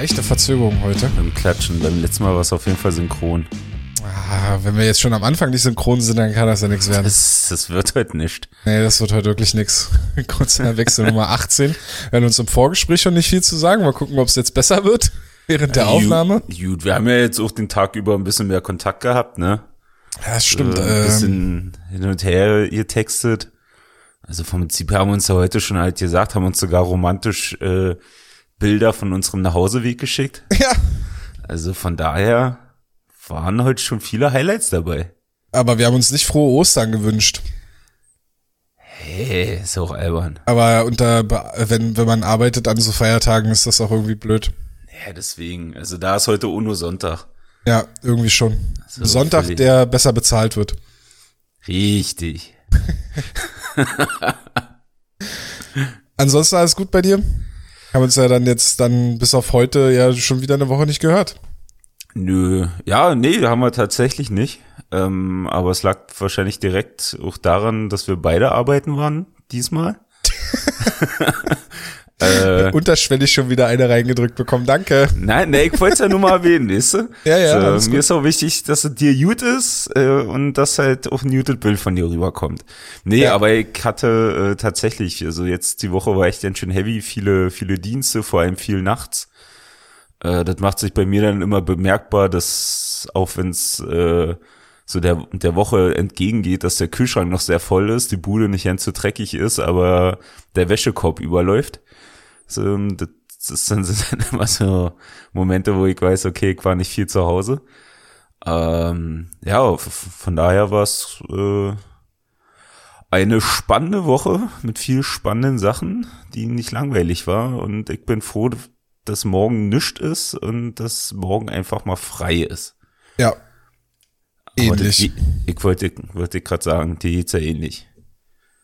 Leichte Verzögerung heute. Beim Klatschen. Beim letzten Mal war es auf jeden Fall synchron. Ah, wenn wir jetzt schon am Anfang nicht synchron sind, dann kann das ja nichts werden. Das, das wird heute nicht. Nee, das wird heute wirklich nichts. Kurzer Wechsel Nummer 18. Wir haben uns im Vorgespräch schon nicht viel zu sagen. Mal gucken, ob es jetzt besser wird während der Aufnahme. Gut, gut, wir haben ja jetzt auch den Tag über ein bisschen mehr Kontakt gehabt, ne? Ja, das stimmt. Äh, ein ähm, bisschen hin und her getextet. Also vom Prinzip her haben wir uns ja heute schon halt gesagt, haben uns sogar romantisch äh, Bilder von unserem Nachhauseweg geschickt. ja, Also von daher waren heute schon viele Highlights dabei. aber wir haben uns nicht frohe Ostern gewünscht. Hey, ist auch albern. Aber unter, wenn, wenn man arbeitet an so Feiertagen, ist das auch irgendwie blöd. Ja, deswegen. Also da ist heute UNO Sonntag. Ja, irgendwie schon. So, Sonntag, völlig- der besser bezahlt wird. Richtig. Ansonsten alles gut bei dir? Haben uns ja dann jetzt dann bis auf heute ja schon wieder eine Woche nicht gehört. Nö, ja, nee, haben wir tatsächlich nicht. Ähm, aber es lag wahrscheinlich direkt auch daran, dass wir beide arbeiten waren diesmal. äh, Unterschwellig schon wieder eine reingedrückt bekommen. Danke. nein, nee, ich wollte es ja nur mal erwähnen, weißt du? Ja, ja, So, gut. mir ist auch wichtig, dass es dir gut ist äh, und dass halt auch ein gutes Bild von dir rüberkommt. Nee, Ja. aber ich hatte äh, tatsächlich, also jetzt die Woche war echt ganz schön heavy, viele, viele Dienste, vor allem viel nachts. Äh, das macht sich bei mir dann immer bemerkbar, dass auch wenn es äh, so der, der Woche entgegengeht, dass der Kühlschrank noch sehr voll ist, die Bude nicht ganz so dreckig ist, aber der Wäschekorb überläuft. So, das, das sind sind dann immer so Momente, wo ich weiß, okay, ich war nicht viel zu Hause. Ähm, ja, von daher war es äh, eine spannende Woche mit viel spannenden Sachen, die nicht langweilig war. Und ich bin froh, dass morgen nichts ist und dass morgen einfach mal frei ist. Ja. Das- Ähnlich. Ich, ich wollte, wollte gerade sagen, die geht's ja ähnlich.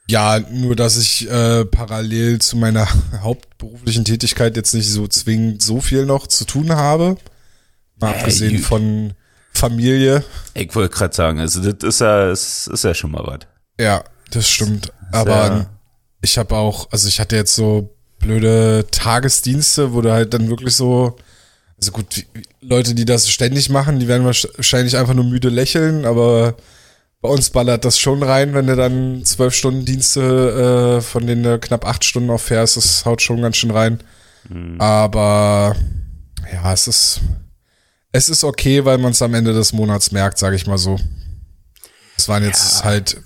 Ja, nur dass ich äh, parallel zu meiner hauptberuflichen Tätigkeit jetzt nicht so zwingend so viel noch zu tun habe. Mal abgesehen von Familie. Ich wollte gerade sagen, also das ist ja, das ist ja schon mal was. Ja, das stimmt. Aber ja- ich habe auch, also ich hatte jetzt so blöde Tagesdienste, wo du halt dann wirklich so, also gut, die Leute, die das ständig machen, die werden wahrscheinlich einfach nur müde lächeln, aber bei uns ballert das schon rein, wenn du dann zwölf Stunden Dienste, äh, von denen du knapp acht Stunden auffährst, das haut schon ganz schön rein. Aber ja, es ist, es ist okay, weil man es am Ende des Monats merkt, sage ich mal so. Es waren jetzt Ja. halt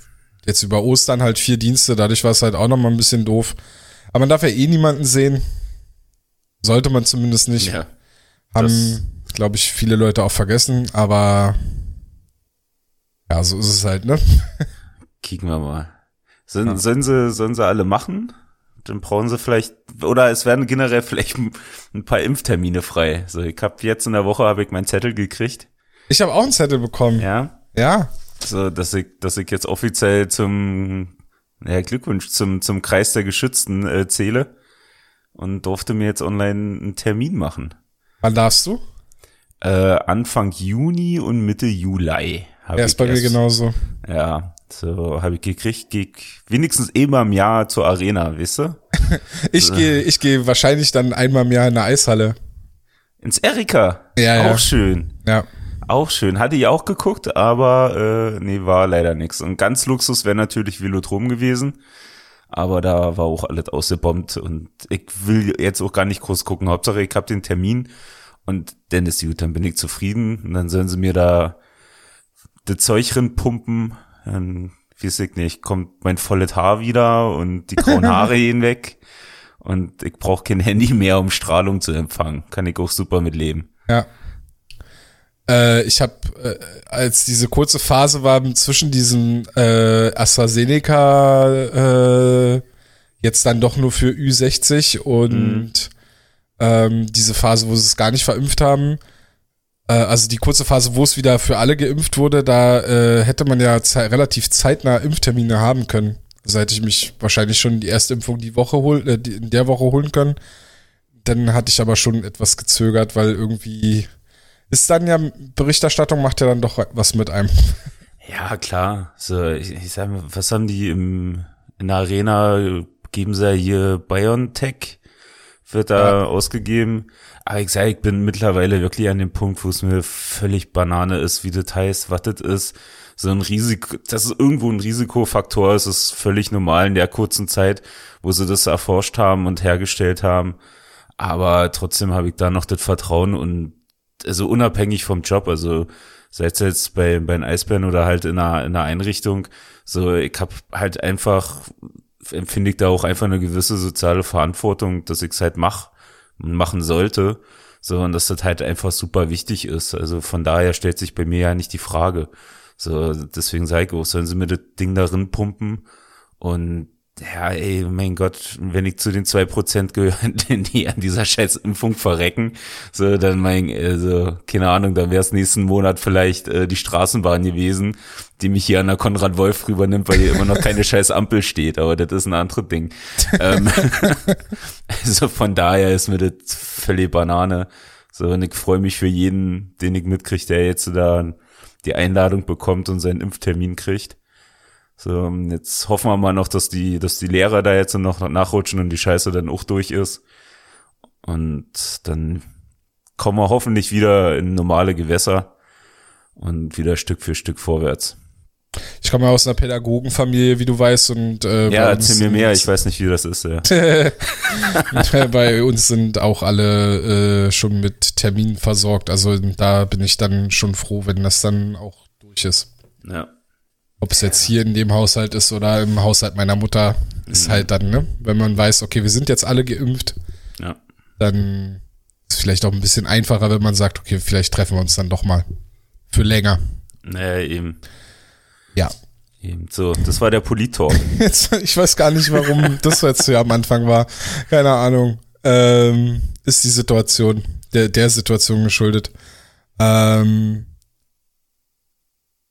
jetzt über Ostern halt vier Dienste, dadurch war es halt auch noch mal ein bisschen doof. Aber man darf ja eh niemanden sehen. Sollte man zumindest nicht. Ja. Haben, glaube ich, viele Leute auch vergessen, aber ja, so ist es halt, ne? Kicken wir mal. Sollen, sollen, sie, sollen sie alle machen? Dann brauchen sie vielleicht, oder es werden generell vielleicht ein paar Impftermine frei. So, ich habe jetzt in der Woche habe ich meinen Zettel gekriegt. Ich habe auch einen Zettel bekommen. Ja. Ja. So, dass ich, dass ich jetzt offiziell zum, ja, Glückwunsch, zum, zum Kreis der Geschützten äh, zähle und durfte mir jetzt online einen Termin machen. Wann darfst du? Äh, Anfang Juni und Mitte Juli. Ja, ist ich bei mir genauso. Ja, so habe ich gekriegt, geh wenigstens immer im Jahr zur Arena, weißt du? Ich gehe, ich gehe wahrscheinlich dann einmal im Jahr in eine Eishalle. Ins Erika. Ja, auch ja. schön. Ja. Auch schön. Hatte ich auch geguckt, aber äh, nee, war leider nix. Und ganz Luxus wäre natürlich Velodrom gewesen. Aber da war auch alles ausgebombt und ich will jetzt auch gar nicht groß gucken. Hauptsache, ich hab den Termin und dann ist gut, dann bin ich zufrieden. Und dann sollen sie mir da das Zeug pumpen. Dann weiß ich nicht, kommt mein volles Haar wieder und die grauen Haare gehen weg. Und ich brauche kein Handy mehr, um Strahlung zu empfangen. Kann ich auch super mit leben. Ja. Äh, ich habe, äh, als diese kurze Phase war zwischen diesem äh, AstraZeneca äh, jetzt dann doch nur für Ü60 und ähm, diese Phase, wo sie es gar nicht verimpft haben, äh, also die kurze Phase, wo es wieder für alle geimpft wurde, da äh, hätte man ja ze relativ zeitnah Impftermine haben können. Also hätte ich mich wahrscheinlich schon die erste Impfung die Woche hol äh, die, in der Woche holen können. Dann hatte ich aber schon etwas gezögert, weil irgendwie ist dann ja Berichterstattung macht ja dann doch was mit einem. Ja, klar. So, ich, ich sag mal, was haben die im, in der Arena, geben sie ja hier BioNTech, wird da Ja. ausgegeben. Aber ich sage, ich bin mittlerweile wirklich an dem Punkt, wo es mir völlig Banane ist, wie das heißt, was das ist. So ein Risiko, dass es irgendwo ein Risikofaktor ist, ist völlig normal in der kurzen Zeit, wo sie das erforscht haben und hergestellt haben. Aber trotzdem habe ich da noch das Vertrauen und also unabhängig vom Job, also sei es jetzt bei, bei den Eisbären oder halt in einer, in einer Einrichtung, so ich habe halt einfach, empfinde ich da auch einfach eine gewisse soziale Verantwortung, dass ich es halt mach und machen sollte. So, und dass das halt einfach super wichtig ist. Also von daher stellt sich bei mir ja nicht die Frage. So, deswegen sage ich auch, sollen sie mir das Ding darin pumpen und ja, ey, mein Gott, wenn ich zu den zwei Prozent gehöre, die an dieser scheiß Impfung verrecken, so, dann mein, also, keine Ahnung, dann wäre es nächsten Monat vielleicht äh, die Straßenbahn gewesen, die mich hier an der Konrad-Wolf rübernimmt, weil hier immer noch keine scheiß Ampel steht, aber das ist ein anderes Ding. ähm, also von daher ist mir das völlig Banane. So, und ich freue mich für jeden, den ich mitkriege, der jetzt da die Einladung bekommt und seinen Impftermin kriegt. So, jetzt hoffen wir mal noch, dass die, dass die Lehrer da jetzt noch nachrutschen und die Scheiße dann auch durch ist. Und dann kommen wir hoffentlich wieder in normale Gewässer und wieder Stück für Stück vorwärts. Ich komme ja aus einer Pädagogenfamilie, wie du weißt, und äh, ja, erzähl mir mehr. Ich weiß nicht, wie das ist. Ja. bei uns sind auch alle äh, schon mit Terminen versorgt. Also da bin ich dann schon froh, wenn das dann auch durch ist. Ja. Ob es jetzt hier in dem Haushalt ist oder im Haushalt meiner Mutter, ist mhm. halt dann, ne? Wenn man weiß, okay, wir sind jetzt alle geimpft, ja. dann ist es vielleicht auch ein bisschen einfacher, wenn man sagt, okay, vielleicht treffen wir uns dann doch mal für länger. Naja, eben. Ja. Eben so, das war der Polit-Talk. Jetzt, ich weiß gar nicht, warum das jetzt so am Anfang war. Keine Ahnung. Ähm, ist die Situation, der, der Situation geschuldet. Ähm,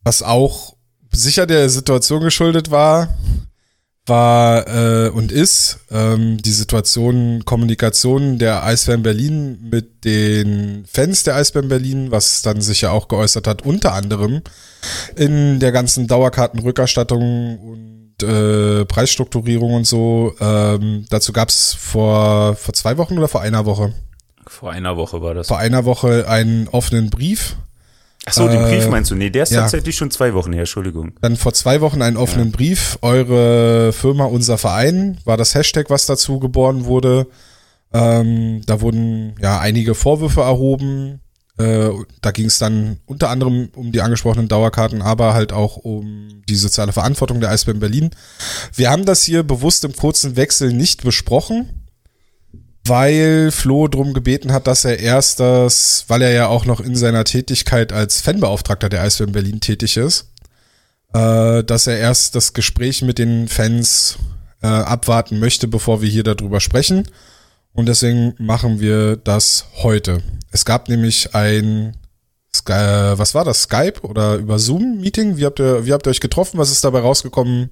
was auch sicher der Situation geschuldet war, war äh, und ist ähm, die Situation Kommunikation der Eisbären Berlin mit den Fans der Eisbären Berlin, was dann sich ja auch geäußert hat, unter anderem in der ganzen Dauerkartenrückerstattung und äh, Preisstrukturierung und so. Ähm, dazu gab's vor, vor zwei Wochen oder vor einer Woche? Vor einer Woche war das. Vor einer Woche einen offenen Brief Ach so, den Brief äh, meinst du? Nee, der ist ja. tatsächlich schon zwei Wochen her, Entschuldigung. Dann vor zwei Wochen einen offenen ja. Brief. Eure Firma, unser Verein, war das Hashtag, was dazu geboren wurde. Ähm, da wurden ja einige Vorwürfe erhoben. Äh, da ging es dann unter anderem um die angesprochenen Dauerkarten, aber halt auch um die soziale Verantwortung der Eisbären Berlin. Wir haben das hier bewusst im kurzen Wechsel nicht besprochen weil Flo drum gebeten hat, dass er erst das, weil er ja auch noch in seiner Tätigkeit als Fanbeauftragter der Eisbären Berlin tätig ist, äh, dass er erst das Gespräch mit den Fans äh, abwarten möchte, bevor wir hier darüber sprechen. Und deswegen machen wir das heute. Es gab nämlich ein, Sky, was war das, Skype oder über Zoom-Meeting? Wie wie habt ihr euch getroffen? Was ist dabei rausgekommen?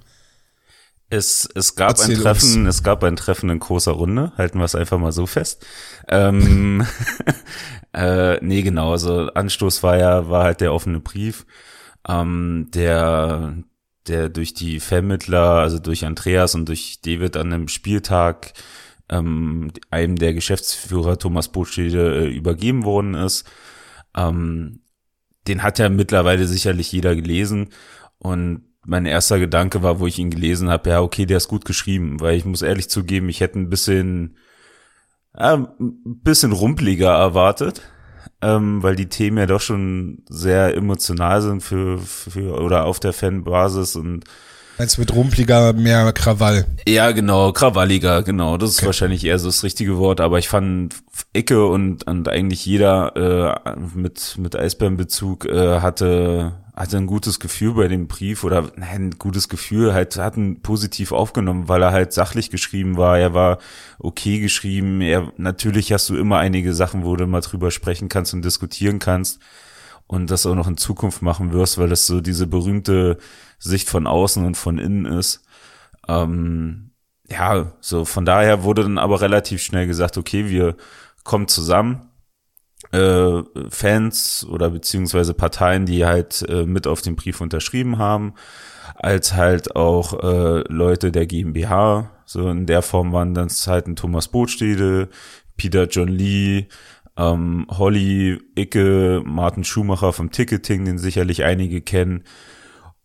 Es, es gab Erzähl ein Treffen, uns. es gab ein Treffen in großer Runde, halten wir es einfach mal so fest. Ähm, äh, nee, genau, also Anstoß war ja, war halt der offene Brief, ähm, der, der durch die Vermittler, also durch Andreas und durch David an einem Spieltag ähm, einem der Geschäftsführer Thomas Botschede äh, übergeben worden ist. Ähm, den hat ja mittlerweile sicherlich jeder gelesen und mein erster Gedanke war, wo ich ihn gelesen habe, ja, okay, der ist gut geschrieben, weil ich muss ehrlich zugeben, ich hätte ein bisschen, äh, ein bisschen rumpliger erwartet, ähm, weil die Themen ja doch schon sehr emotional sind für, für oder auf der Fanbasis und als mit rumpliger mehr Krawall. Ja, genau, krawalliger, genau. Das ist okay. wahrscheinlich eher so das richtige Wort, aber ich fand Icke und, und eigentlich jeder äh, mit, mit Eisbärenbezug äh, hatte hatte ein gutes Gefühl bei dem Brief oder nein, ein gutes Gefühl, halt hat ihn positiv aufgenommen, weil er halt sachlich geschrieben war, er war okay geschrieben, er, natürlich hast du immer einige Sachen, wo du mal drüber sprechen kannst und diskutieren kannst und das auch noch in Zukunft machen wirst, weil das so diese berühmte Sicht von außen und von innen ist. Ähm, ja, so von daher wurde dann aber relativ schnell gesagt, okay, wir kommen zusammen, äh, Fans oder beziehungsweise Parteien, die halt äh, mit auf den Brief unterschrieben haben, als halt auch äh, Leute der GmbH. So in der Form waren dann halt ein Thomas Botstede, Peter John Lee, Ähm, Holly, Icke, Martin Schumacher vom Ticketing, den sicherlich einige kennen.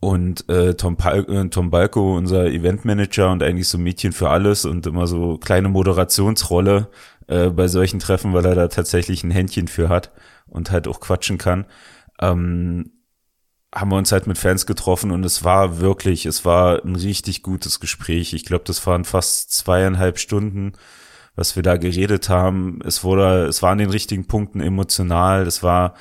Und äh, Tom, Pal äh, Tom Balko, unser Eventmanager und eigentlich so Mädchen für alles und immer so kleine Moderationsrolle äh, bei solchen Treffen, weil er da tatsächlich ein Händchen für hat und halt auch quatschen kann. Ähm, haben wir uns halt mit Fans getroffen und es war wirklich, es war ein richtig gutes Gespräch. Ich glaube, das waren fast zweieinhalb Stunden, was wir da geredet haben. Es wurde, es war an den richtigen Punkten emotional, es war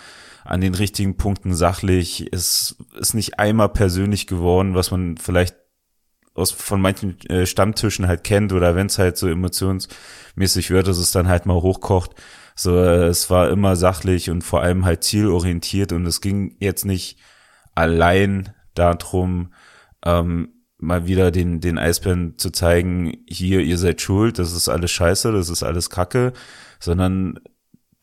an den richtigen Punkten sachlich. Es ist nicht einmal persönlich geworden, was man vielleicht aus von manchen äh, Stammtischen halt kennt oder wenn es halt so emotionsmäßig wird, dass es dann halt mal hochkocht. So, äh, es war immer sachlich und vor allem halt zielorientiert und es ging jetzt nicht allein darum, ähm, mal wieder den, den Eisbären zu zeigen, hier, ihr seid schuld, das ist alles scheiße, das ist alles Kacke, sondern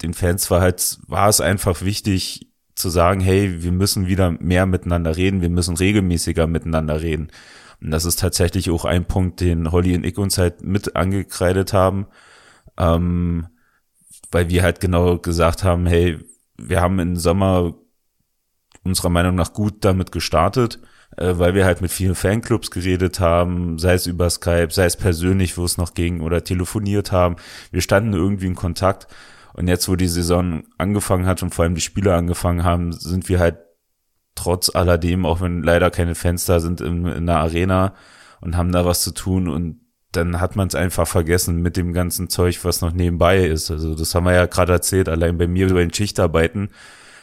den Fans war halt, war es einfach wichtig zu sagen, hey, wir müssen wieder mehr miteinander reden, wir müssen regelmäßiger miteinander reden. Und das ist tatsächlich auch ein Punkt, den Holly und ich uns halt mit angekreidet haben, ähm, weil wir halt genau gesagt haben, hey, wir haben im Sommer unserer Meinung nach gut damit gestartet, äh, weil wir halt mit vielen Fanclubs geredet haben, sei es über Skype, sei es persönlich, wo es noch ging, oder telefoniert haben. Wir standen irgendwie in Kontakt. Und jetzt, wo die Saison angefangen hat und vor allem die Spieler angefangen haben, sind wir halt trotz alledem, auch wenn leider keine Fans da sind in, in der Arena und haben da was zu tun und dann hat man es einfach vergessen mit dem ganzen Zeug, was noch nebenbei ist. Also das haben wir ja gerade erzählt, allein bei mir bei den Schichtarbeiten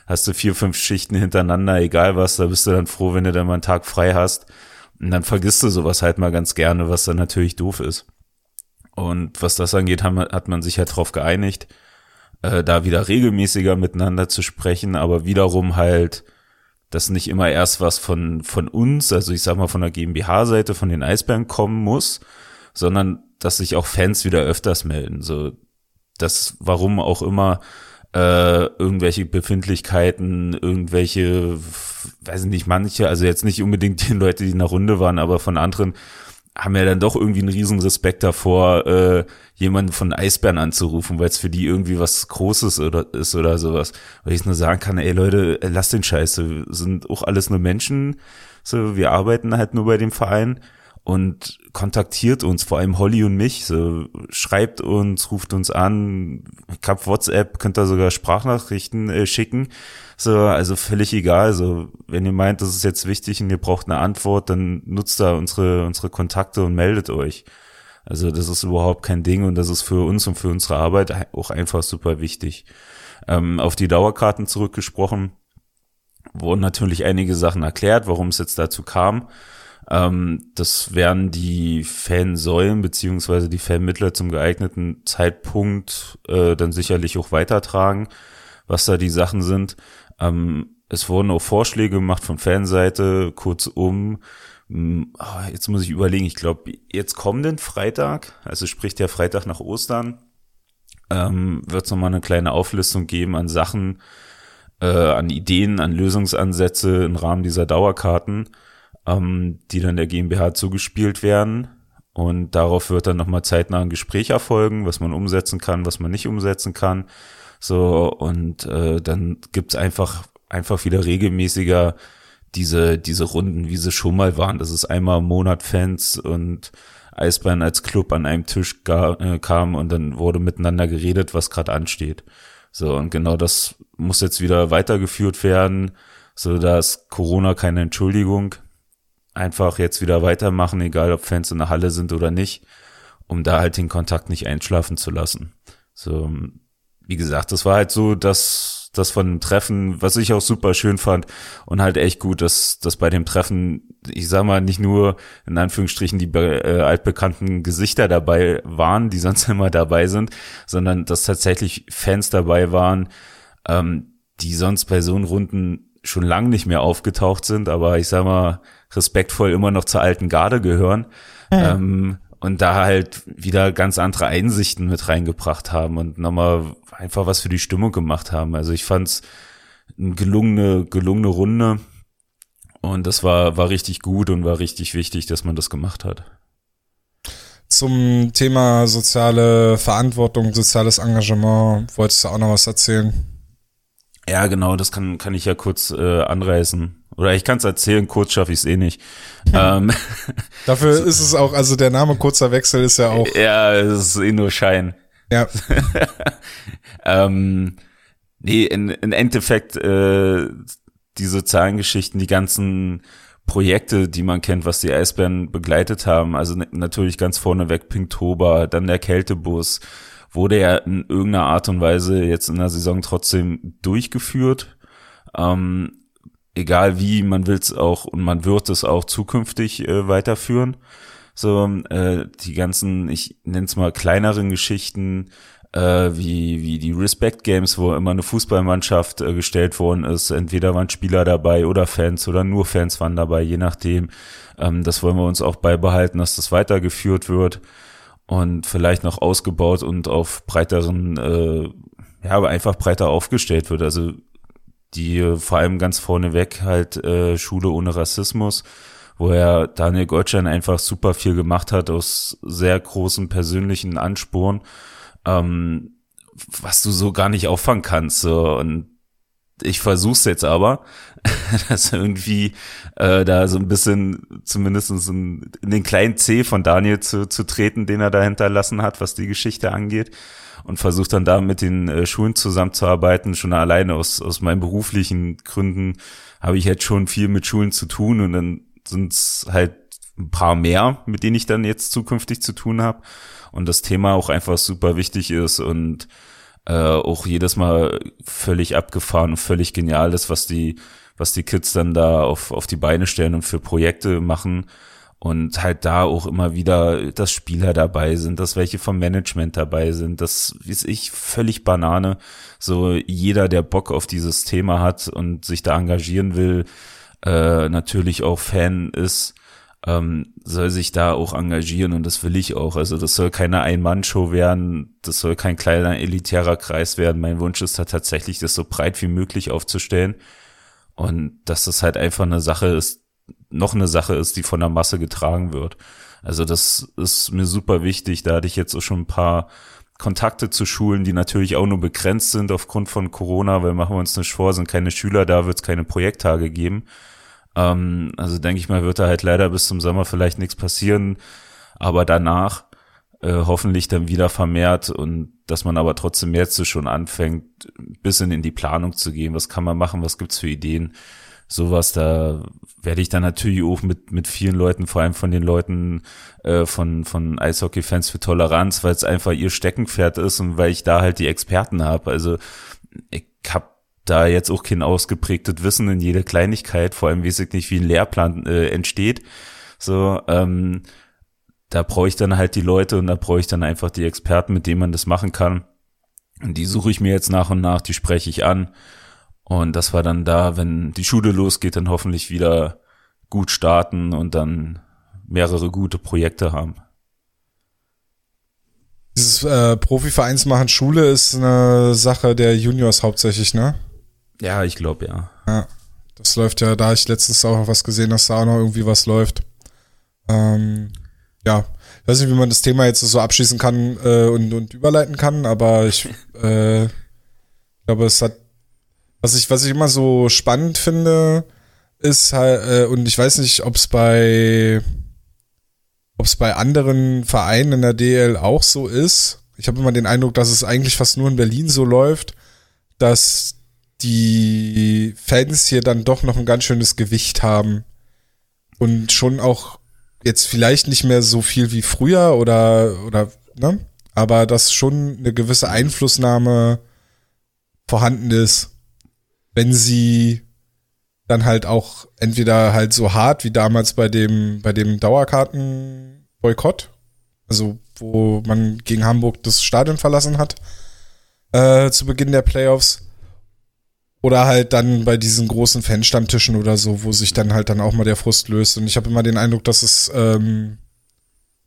hast du vier, fünf Schichten hintereinander, egal was, da bist du dann froh, wenn du dann mal einen Tag frei hast. Und dann vergisst du sowas halt mal ganz gerne, was dann natürlich doof ist. Und was das angeht, hat man sich halt darauf geeinigt, äh, da wieder regelmäßiger miteinander zu sprechen, aber wiederum halt dass nicht immer erst was von, von uns, also ich sag mal von der GmbH-Seite, von den Eisbären kommen muss, sondern dass sich auch Fans wieder öfters melden. So, das, warum auch immer, äh, irgendwelche Befindlichkeiten, irgendwelche, weiß ich nicht, manche, also jetzt nicht unbedingt die Leute, die in der Runde waren, aber von anderen haben ja dann doch irgendwie einen riesen Respekt davor, äh, jemanden von Eisbären anzurufen, weil es für die irgendwie was Großes oder ist oder sowas. Weil ich nur sagen kann, ey Leute, lasst den Scheiß, wir sind auch alles nur Menschen, so wir arbeiten halt nur bei dem Verein und kontaktiert uns, vor allem Holly und mich, so schreibt uns, ruft uns an, ich hab WhatsApp, könnt ihr sogar Sprachnachrichten äh, schicken, so, also völlig egal, so, wenn ihr meint, das ist jetzt wichtig und ihr braucht eine Antwort, dann nutzt da unsere, unsere Kontakte und meldet euch. Also das ist überhaupt kein Ding und das ist für uns und für unsere Arbeit auch einfach super wichtig. Ähm, auf die Dauerkarten zurückgesprochen, wurden natürlich einige Sachen erklärt, warum es jetzt dazu kam. Ähm, das werden die Fansäulen beziehungsweise die Fanmittler zum geeigneten Zeitpunkt äh, dann sicherlich auch weitertragen, was da die Sachen sind. Ähm, es wurden auch Vorschläge gemacht von Fanseite, kurzum. Hm, ah, jetzt muss ich überlegen, ich glaube, jetzt kommenden Freitag, also sprich der Freitag nach Ostern, ähm, wird es nochmal eine kleine Auflistung geben an Sachen, äh, an Ideen, an Lösungsansätze im Rahmen dieser Dauerkarten ähm, die dann der GmbH zugespielt werden. Und darauf wird dann nochmal zeitnah ein Gespräch erfolgen, was man umsetzen kann, was man nicht umsetzen kann. So, und äh, dann gibt's einfach, einfach wieder regelmäßiger diese, diese Runden, wie sie schon mal waren. Das ist einmal im Monat Fans und Eisbären als Club an einem Tisch äh, kam und dann wurde miteinander geredet, was gerade ansteht. So, und genau das muss jetzt wieder weitergeführt werden, so dass Corona keine Entschuldigung einfach jetzt wieder weitermachen, egal ob Fans in der Halle sind oder nicht, um da halt den Kontakt nicht einschlafen zu lassen. So, wie gesagt, das war halt so, dass das von Treffen, was ich auch super schön fand und halt echt gut, dass, dass bei dem Treffen, ich sag mal, nicht nur in Anführungsstrichen die äh, altbekannten Gesichter dabei waren, die sonst immer dabei sind, sondern dass tatsächlich Fans dabei waren, ähm, die sonst bei so Runden schon lang nicht mehr aufgetaucht sind, aber ich sag mal, respektvoll immer noch zur alten Garde gehören. Mhm. Ähm, und da halt wieder ganz andere Einsichten mit reingebracht haben und nochmal einfach was für die Stimmung gemacht haben. Also ich fand's eine gelungene, gelungene Runde und das war, war richtig gut und war richtig wichtig, dass man das gemacht hat. zum Thema soziale Verantwortung, soziales Engagement wolltest du auch noch was erzählen? Ja, genau, das kann, kann ich ja kurz äh, anreißen. Oder ich kann es erzählen, kurz schaffe ich es eh nicht. ähm, Dafür ist es auch, also der Name kurzer Wechsel ist ja auch. Ja, es ist eh nur Schein. Ja. ähm, nee, in, in Endeffekt äh, die sozialen Geschichten, die ganzen Projekte, die man kennt, was die Eisbären begleitet haben. Also natürlich ganz vorneweg Pinktober, dann der Kältebus, wurde ja in irgendeiner Art und Weise jetzt in der Saison trotzdem durchgeführt. Ähm, egal wie, man will es auch und man wird es auch zukünftig äh, weiterführen. So, äh, die ganzen, ich nenne es mal kleineren Geschichten, äh, wie, wie die Respect Games, wo immer eine Fußballmannschaft äh, gestellt worden ist. Entweder waren Spieler dabei oder Fans oder nur Fans waren dabei, je nachdem. Ähm, das wollen wir uns auch beibehalten, dass das weitergeführt wird und vielleicht noch ausgebaut und auf breiteren, äh, ja, aber einfach breiter aufgestellt wird. Also die äh, vor allem ganz vorneweg halt äh, Schule ohne Rassismus, wo er Daniel Goldstein einfach super viel gemacht hat aus sehr großen persönlichen Ansporn, ähm, was du so gar nicht auffangen kannst. So. Und ich versuch's jetzt aber, das irgendwie äh, da so ein bisschen zumindest in, in den kleinen C von Daniel zu, zu treten, den er da hinterlassen hat, was die Geschichte angeht und versuche dann da mit den äh, Schulen zusammenzuarbeiten. Schon alleine aus, aus meinen beruflichen Gründen habe ich jetzt schon viel mit Schulen zu tun und dann sind es halt ein paar mehr, mit denen ich dann jetzt zukünftig zu tun habe und das Thema auch einfach super wichtig ist und äh, auch jedes Mal völlig abgefahren und völlig genial ist, was die was die Kids dann da auf, auf die Beine stellen und für Projekte machen und halt da auch immer wieder, dass Spieler dabei sind, dass welche vom Management dabei sind, das ist ich völlig Banane. So jeder, der Bock auf dieses Thema hat und sich da engagieren will, äh, natürlich auch Fan ist, ähm, soll sich da auch engagieren und das will ich auch. Also das soll keine Ein-Mann-Show werden, das soll kein kleiner elitärer Kreis werden. Mein Wunsch ist da tatsächlich, das so breit wie möglich aufzustellen und dass das halt einfach eine Sache ist, noch eine Sache ist, die von der Masse getragen wird. Also das ist mir super wichtig. Da hatte ich jetzt auch schon ein paar Kontakte zu Schulen, die natürlich auch nur begrenzt sind aufgrund von Corona, weil machen wir uns nicht vor, sind keine Schüler da, wird es keine Projekttage geben. Ähm, also denke ich mal, wird da halt leider bis zum Sommer vielleicht nichts passieren, aber danach äh, hoffentlich dann wieder vermehrt und dass man aber trotzdem jetzt schon anfängt, bisschen in die Planung zu gehen. Was kann man machen? Was gibt's für Ideen? Sowas, da werde ich dann natürlich auch mit, mit vielen Leuten, vor allem von den Leuten äh, von, von Eishockey-Fans für Toleranz, weil es einfach ihr Steckenpferd ist und weil ich da halt die Experten habe. Also ich habe da jetzt auch kein ausgeprägtes Wissen in jede Kleinigkeit, vor allem weiß ich nicht, wie ein Lehrplan äh, entsteht. So, ähm, da brauche ich dann halt die Leute und da brauche ich dann einfach die Experten, mit denen man das machen kann. Und die suche ich mir jetzt nach und nach, die spreche ich an und das war dann da, wenn die Schule losgeht, dann hoffentlich wieder gut starten und dann mehrere gute Projekte haben. Dieses äh, Profivereinsmachen Schule ist eine Sache der Juniors hauptsächlich, ne? Ja, ich glaube ja. Ja, das läuft ja, da ich letztens auch was gesehen, dass da auch noch irgendwie was läuft. Ähm, ja, ich weiß nicht, wie man das Thema jetzt so abschließen kann äh, und, und überleiten kann, aber ich äh, glaube, es hat was ich, was ich immer so spannend finde, ist halt, äh, und ich weiß nicht, ob es bei, ob es bei anderen Vereinen in der DL auch so ist. Ich habe immer den Eindruck, dass es eigentlich fast nur in Berlin so läuft, dass die Fans hier dann doch noch ein ganz schönes Gewicht haben und schon auch jetzt vielleicht nicht mehr so viel wie früher oder oder ne, aber dass schon eine gewisse Einflussnahme vorhanden ist wenn sie dann halt auch entweder halt so hart wie damals bei dem, bei dem Dauerkartenboykott, also wo man gegen Hamburg das Stadion verlassen hat, äh, zu Beginn der Playoffs. Oder halt dann bei diesen großen Fanstammtischen oder so, wo sich dann halt dann auch mal der Frust löst. Und ich habe immer den Eindruck, dass es ähm,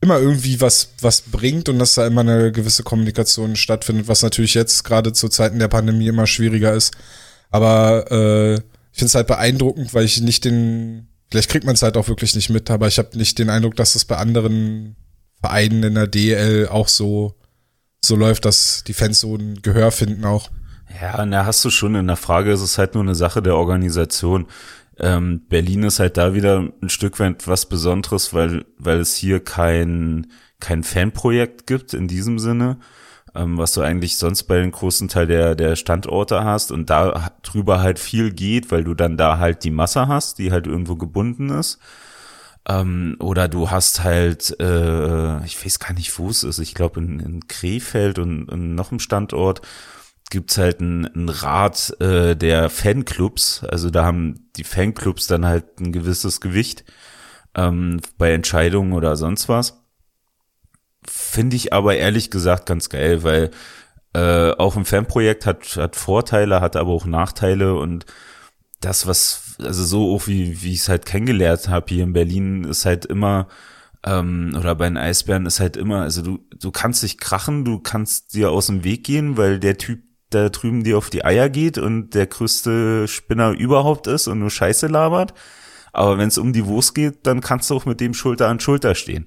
immer irgendwie was, was bringt und dass da immer eine gewisse Kommunikation stattfindet, was natürlich jetzt gerade zu Zeiten der Pandemie immer schwieriger ist. Aber äh, ich finde es halt beeindruckend, weil ich nicht den, vielleicht kriegt man es halt auch wirklich nicht mit, aber ich habe nicht den Eindruck, dass es bei anderen Vereinen in der DL auch so, so läuft, dass die Fans so ein Gehör finden auch. Ja, na hast du schon in der Frage, ist es halt nur eine Sache der Organisation. Ähm, Berlin ist halt da wieder ein Stück weit was Besonderes, weil, weil es hier kein, kein Fanprojekt gibt in diesem Sinne, ähm, was du eigentlich sonst bei den großen Teil der, der Standorte hast und da drüber halt viel geht, weil du dann da halt die Masse hast, die halt irgendwo gebunden ist. Ähm, oder du hast halt, äh, ich weiß gar nicht, wo es ist, ich glaube in, in Krefeld und in noch einem Standort, gibt's halt ein, ein Rat äh, der Fanclubs. Also da haben die Fanclubs dann halt ein gewisses Gewicht ähm, bei Entscheidungen oder sonst was. Finde ich aber ehrlich gesagt ganz geil, weil äh, auch ein Fanprojekt hat, hat Vorteile, hat aber auch Nachteile und das, was, also so auch wie, wie ich es halt kennengelernt habe hier in Berlin, ist halt immer, ähm, oder bei den Eisbären ist halt immer, also du, du kannst dich krachen, du kannst dir aus dem Weg gehen, weil der Typ da drüben dir auf die Eier geht und der größte Spinner überhaupt ist und nur Scheiße labert. Aber wenn es um die Wurst geht, dann kannst du auch mit dem Schulter an Schulter stehen.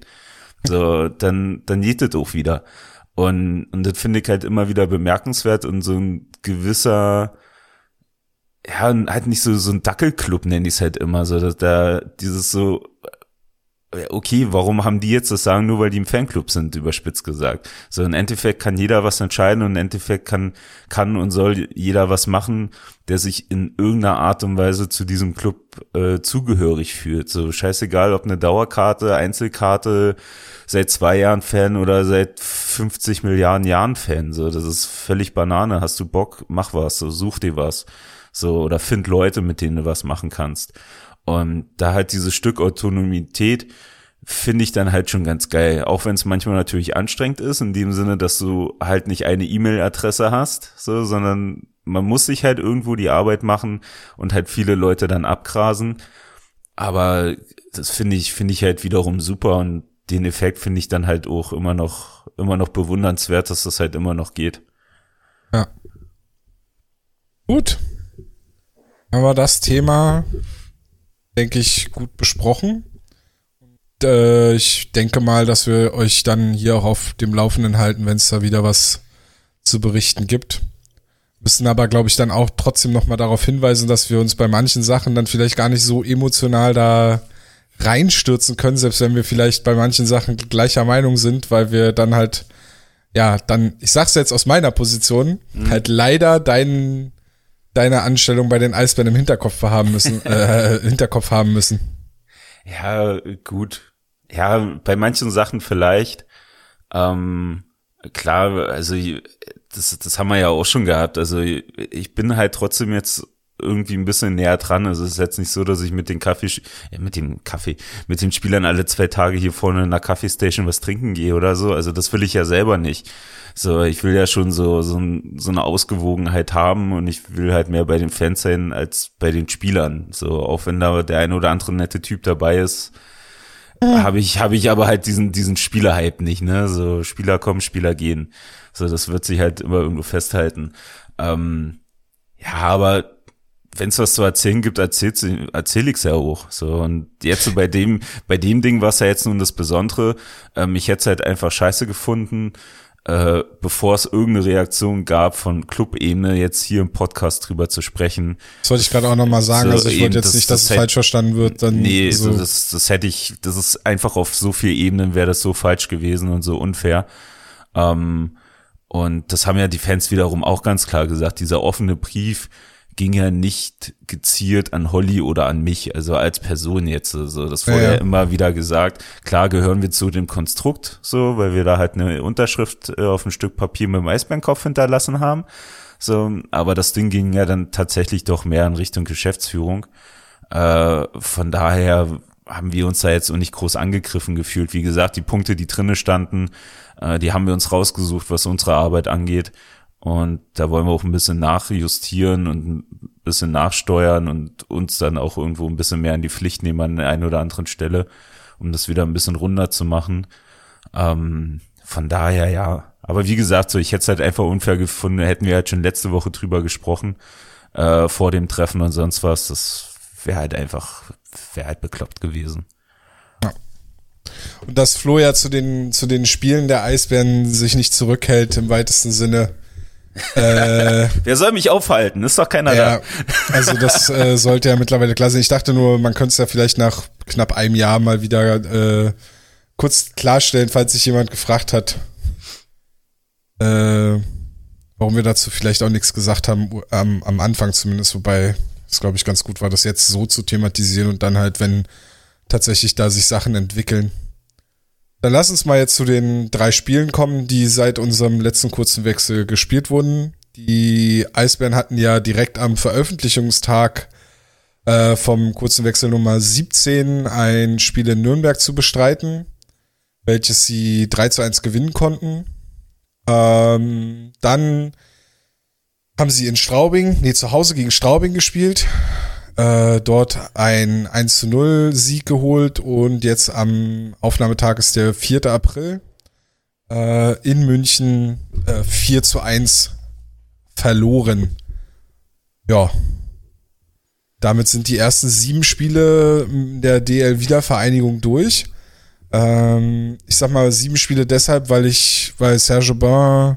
So, dann, dann geht das auch wieder. Und, und das finde ich halt immer wieder bemerkenswert und so ein gewisser, ja, halt nicht so, so ein Dackelclub nenne ich es halt immer, so, dass da dieses so, okay, warum haben die jetzt das sagen, nur weil die im Fanclub sind, überspitzt gesagt. So im Endeffekt kann jeder was entscheiden und im Endeffekt kann, kann und soll jeder was machen, der sich in irgendeiner Art und Weise zu diesem Club äh, zugehörig fühlt. So scheißegal, ob eine Dauerkarte, Einzelkarte, seit zwei Jahren Fan oder seit 50 Milliarden Jahren Fan. So, das ist völlig Banane. Hast du Bock, mach was, so, such dir was. So, oder find Leute, mit denen du was machen kannst. Und da halt dieses Stück Autonomität finde ich dann halt schon ganz geil. Auch wenn es manchmal natürlich anstrengend ist, in dem Sinne, dass du halt nicht eine E-Mail-Adresse hast, so, sondern man muss sich halt irgendwo die Arbeit machen und halt viele Leute dann abgrasen. Aber das finde ich, finde ich halt wiederum super und den Effekt finde ich dann halt auch immer noch, immer noch bewundernswert, dass das halt immer noch geht. Ja. Gut. Aber das Thema denke ich, gut besprochen. Und, äh, ich denke mal, dass wir euch dann hier auch auf dem Laufenden halten, wenn es da wieder was zu berichten gibt. Müssen aber, glaube ich, dann auch trotzdem nochmal darauf hinweisen, dass wir uns bei manchen Sachen dann vielleicht gar nicht so emotional da reinstürzen können, selbst wenn wir vielleicht bei manchen Sachen gleicher Meinung sind, weil wir dann halt, ja, dann, ich sag's jetzt aus meiner Position, mhm. halt leider deinen deine Anstellung bei den Eisbären im Hinterkopf haben müssen, äh, Hinterkopf haben müssen. Ja, gut. Ja, bei manchen Sachen vielleicht. Ähm, klar, also das, das haben wir ja auch schon gehabt. Also ich bin halt trotzdem jetzt irgendwie ein bisschen näher dran. Also es ist jetzt nicht so, dass ich mit den Kaffee, äh, mit dem Kaffee, mit den Spielern alle zwei Tage hier vorne in der Kaffeestation was trinken gehe oder so. Also das will ich ja selber nicht. So, ich will ja schon so, so, so eine Ausgewogenheit haben und ich will halt mehr bei den Fans sein als bei den Spielern. So, auch wenn da der eine oder andere nette Typ dabei ist, habe ich, habe ich aber halt diesen, diesen Spielerhype nicht, ne? So, Spieler kommen, Spieler gehen. So, das wird sich halt immer irgendwo festhalten. Ähm, ja, aber wenn es was zu erzählen gibt, erzähl's, erzähl ich's ja auch. So und jetzt so bei dem, bei dem Ding war es ja jetzt nun das Besondere. Ähm, ich hätte es halt einfach scheiße gefunden, äh, bevor es irgendeine Reaktion gab von Clubebene, jetzt hier im Podcast drüber zu sprechen. Das wollte ich gerade auch nochmal sagen. So, also ich wollte jetzt das, nicht, dass das es falsch verstanden wird. Dann nee, so. das, das hätte ich, das ist einfach auf so vielen Ebenen wäre das so falsch gewesen und so unfair. Ähm, und das haben ja die Fans wiederum auch ganz klar gesagt. Dieser offene Brief, ging ja nicht gezielt an Holly oder an mich, also als Person jetzt. Also das wurde ja, ja. immer wieder gesagt. Klar gehören wir zu dem Konstrukt, so, weil wir da halt eine Unterschrift äh, auf ein Stück Papier mit dem Eisbärenkopf hinterlassen haben. So, aber das Ding ging ja dann tatsächlich doch mehr in Richtung Geschäftsführung. Äh, von daher haben wir uns da jetzt auch nicht groß angegriffen gefühlt. Wie gesagt, die Punkte, die drinnen standen, äh, die haben wir uns rausgesucht, was unsere Arbeit angeht. Und da wollen wir auch ein bisschen nachjustieren und ein bisschen nachsteuern und uns dann auch irgendwo ein bisschen mehr in die Pflicht nehmen an der einen oder anderen Stelle, um das wieder ein bisschen runder zu machen. Ähm, von daher ja. Aber wie gesagt, so ich hätte es halt einfach unfair gefunden, hätten wir halt schon letzte Woche drüber gesprochen, äh, vor dem Treffen und sonst was. Das wäre halt einfach, wäre halt bekloppt gewesen. Und dass Flo ja zu den, zu den Spielen der Eisbären sich nicht zurückhält im weitesten Sinne. Äh, Wer soll mich aufhalten? Ist doch keiner ja, da. also das äh, sollte ja mittlerweile klar sein. Ich dachte nur, man könnte es ja vielleicht nach knapp einem Jahr mal wieder äh, kurz klarstellen, falls sich jemand gefragt hat, äh, warum wir dazu vielleicht auch nichts gesagt haben, am, am Anfang zumindest, wobei es, glaube ich, ganz gut war, das jetzt so zu thematisieren und dann halt, wenn tatsächlich da sich Sachen entwickeln. Dann lass uns mal jetzt zu den drei Spielen kommen, die seit unserem letzten kurzen Wechsel gespielt wurden. Die Eisbären hatten ja direkt am Veröffentlichungstag äh, vom kurzen Wechsel Nummer 17 ein Spiel in Nürnberg zu bestreiten, welches sie 3 zu 1 gewinnen konnten. Ähm, dann haben sie in Straubing, nee, zu Hause gegen Straubing gespielt äh, dort ein 1 zu 0 Sieg geholt und jetzt am Aufnahmetag ist der 4. April äh, in München äh, 4 zu 1 verloren. Ja. Damit sind die ersten sieben Spiele der DL-Wiedervereinigung durch. Ähm, ich sag mal sieben Spiele deshalb, weil ich, weil Serge Bain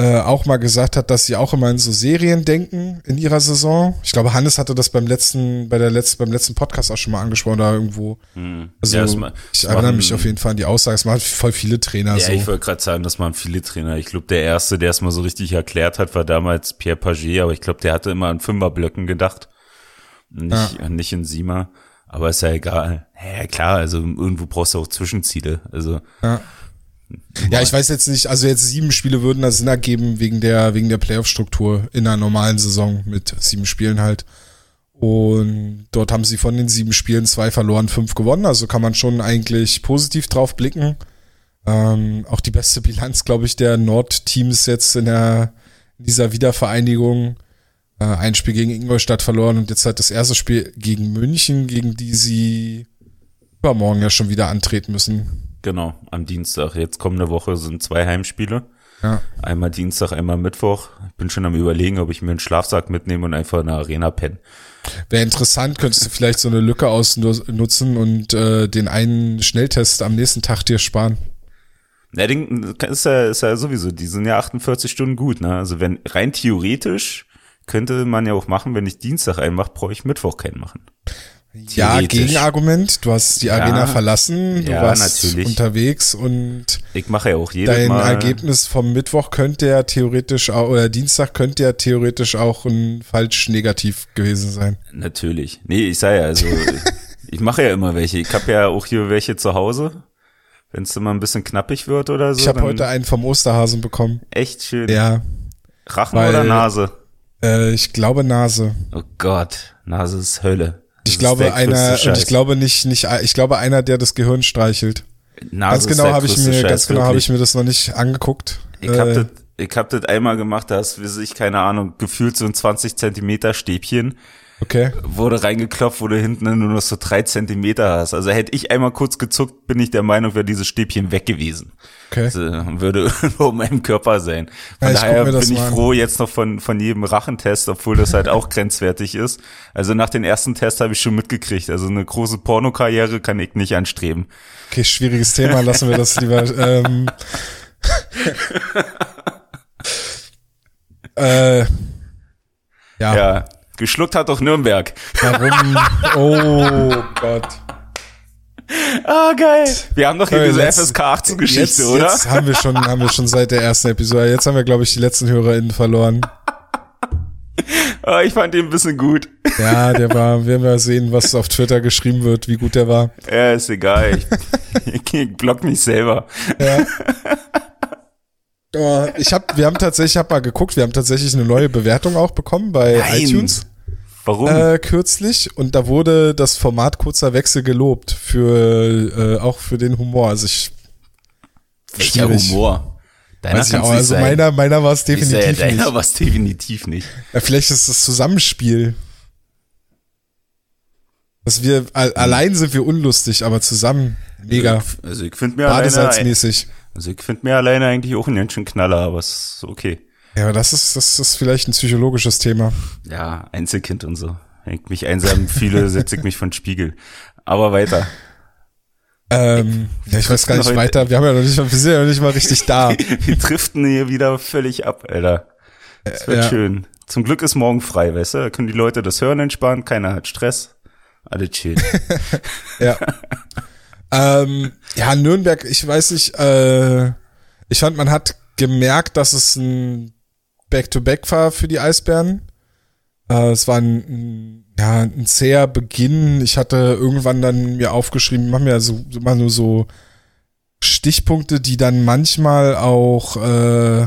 äh, auch mal gesagt hat, dass sie auch immer in so Serien denken in ihrer Saison. Ich glaube, Hannes hatte das beim letzten, bei der letzten, beim letzten Podcast auch schon mal angesprochen, da irgendwo. Hm. Also ja, ma, ich erinnere mich auf jeden Fall an die Aussage. Es machen voll viele Trainer ja, so. ich wollte gerade sagen, das machen viele Trainer. Ich glaube, der erste, der es mal so richtig erklärt hat, war damals Pierre Paget, aber ich glaube, der hatte immer an Fünferblöcken gedacht. Nicht, ja. nicht in Siemer. Aber ist ja egal. Ja, klar, also irgendwo brauchst du auch Zwischenziele. Also. Ja. Ja, ich weiß jetzt nicht, also jetzt sieben Spiele würden da Sinn ergeben wegen der, wegen der Playoff-Struktur in einer normalen Saison mit sieben Spielen halt. Und dort haben sie von den sieben Spielen zwei verloren, fünf gewonnen. Also kann man schon eigentlich positiv drauf blicken. Ähm, auch die beste Bilanz, glaube ich, der Nord-Teams jetzt in der in dieser Wiedervereinigung. Äh, ein Spiel gegen Ingolstadt verloren und jetzt halt das erste Spiel gegen München, gegen die sie übermorgen ja schon wieder antreten müssen. Genau, am Dienstag. Jetzt kommende Woche sind zwei Heimspiele. Ja. Einmal Dienstag, einmal Mittwoch. Ich bin schon am überlegen, ob ich mir einen Schlafsack mitnehme und einfach in der Arena penne. Wäre interessant, könntest du vielleicht so eine Lücke ausnutzen und äh, den einen Schnelltest am nächsten Tag dir sparen. Ja, den ist ja, ist ja sowieso, die sind ja 48 Stunden gut, ne? Also wenn rein theoretisch könnte man ja auch machen, wenn ich Dienstag einen mache, brauche ich Mittwoch keinen machen. Ja, Gegenargument. Du hast die ja, Arena verlassen, du ja, warst natürlich. unterwegs und ich mache ja auch jedes dein Mal. Ergebnis vom Mittwoch könnte ja theoretisch auch, oder Dienstag könnte ja theoretisch auch ein falsch negativ gewesen sein. Natürlich. Nee, ich sage ja, also ich mache ja immer welche. Ich habe ja auch hier welche zu Hause. Wenn es immer ein bisschen knappig wird oder so. Ich habe heute einen vom Osterhasen bekommen. Echt schön. Ja. Rachen Weil, oder Nase? Äh, ich glaube Nase. Oh Gott, Nase ist Hölle. Ich glaube einer und ich glaube nicht nicht ich glaube einer, der das Gehirn streichelt. Nase ganz genau habe ich mir Scheiß, ganz genau habe ich mir das noch nicht angeguckt. Ich habe äh, das ich habe das einmal gemacht, da ist wie sich keine Ahnung gefühlt so ein 20 Zentimeter Stäbchen Okay. Wurde reingeklopft, wo du hinten nur noch so drei Zentimeter hast. Also hätte ich einmal kurz gezuckt, bin ich der Meinung, wäre dieses Stäbchen weg gewesen. Okay. Also, würde nur meinem Körper sein. Von ja, daher bin ich froh jetzt noch von, von jedem Rachentest, obwohl das halt auch grenzwertig ist. Also nach den ersten Test habe ich schon mitgekriegt. Also eine große Pornokarriere kann ich nicht anstreben. Okay, schwieriges Thema, lassen wir das lieber. Ähm. äh, ja. ja. Geschluckt hat doch Nürnberg. Warum? Oh Gott. Ah, geil. Wir haben doch hier diese FSK 18 Geschichte, oder? Jetzt haben wir schon, haben wir schon seit der ersten Episode. Jetzt haben wir, glaube ich, die letzten HörerInnen verloren. oh, ich fand den ein bisschen gut. Ja, der war, werden wir sehen, was auf Twitter geschrieben wird, wie gut der war. Ja, ist egal. Ich, ich block mich selber. Ja. Oh, ich hab, wir haben tatsächlich, ich hab mal geguckt, wir haben tatsächlich eine neue Bewertung auch bekommen bei Nein. iTunes. Warum? Äh, kürzlich und da wurde das Format kurzer Wechsel gelobt für äh, auch für den Humor. Also ich welcher schwierig. Humor? Deiner Weiß ich auch, also sein. meiner meiner war es definitiv ja, deiner nicht. Deiner war es definitiv nicht. Ja, vielleicht ist das Zusammenspiel. Dass wir mhm. allein sind wir unlustig, aber zusammen mega. Also ich finde mir alleine mäßig. Also ich finde mir alleine eigentlich auch einen ganz schön Knaller, aber es ist okay. Ja, das ist, das ist vielleicht ein psychologisches Thema. Ja, Einzelkind und so. Ich mich einsam fühle, setze ich mich von Spiegel. Aber weiter. Ähm, ja, ich weiß gar nicht weiter. Wir haben ja noch nicht mal, wir sind ja noch nicht mal richtig da. wir driften hier wieder völlig ab, Alter. Das wird ja. schön. Zum Glück ist morgen frei, weißt du? Da können die Leute das hören entspannt, keiner hat Stress. Alle chill. ja. ähm, ja, Nürnberg, ich weiß nicht, äh, ich fand, man hat gemerkt, dass es ein Back-to-Back war für die Eisbären. Äh, es war ein, ja, ein zäher Beginn. Ich hatte irgendwann dann mir aufgeschrieben, machen mir so immer nur so Stichpunkte, die dann manchmal auch äh,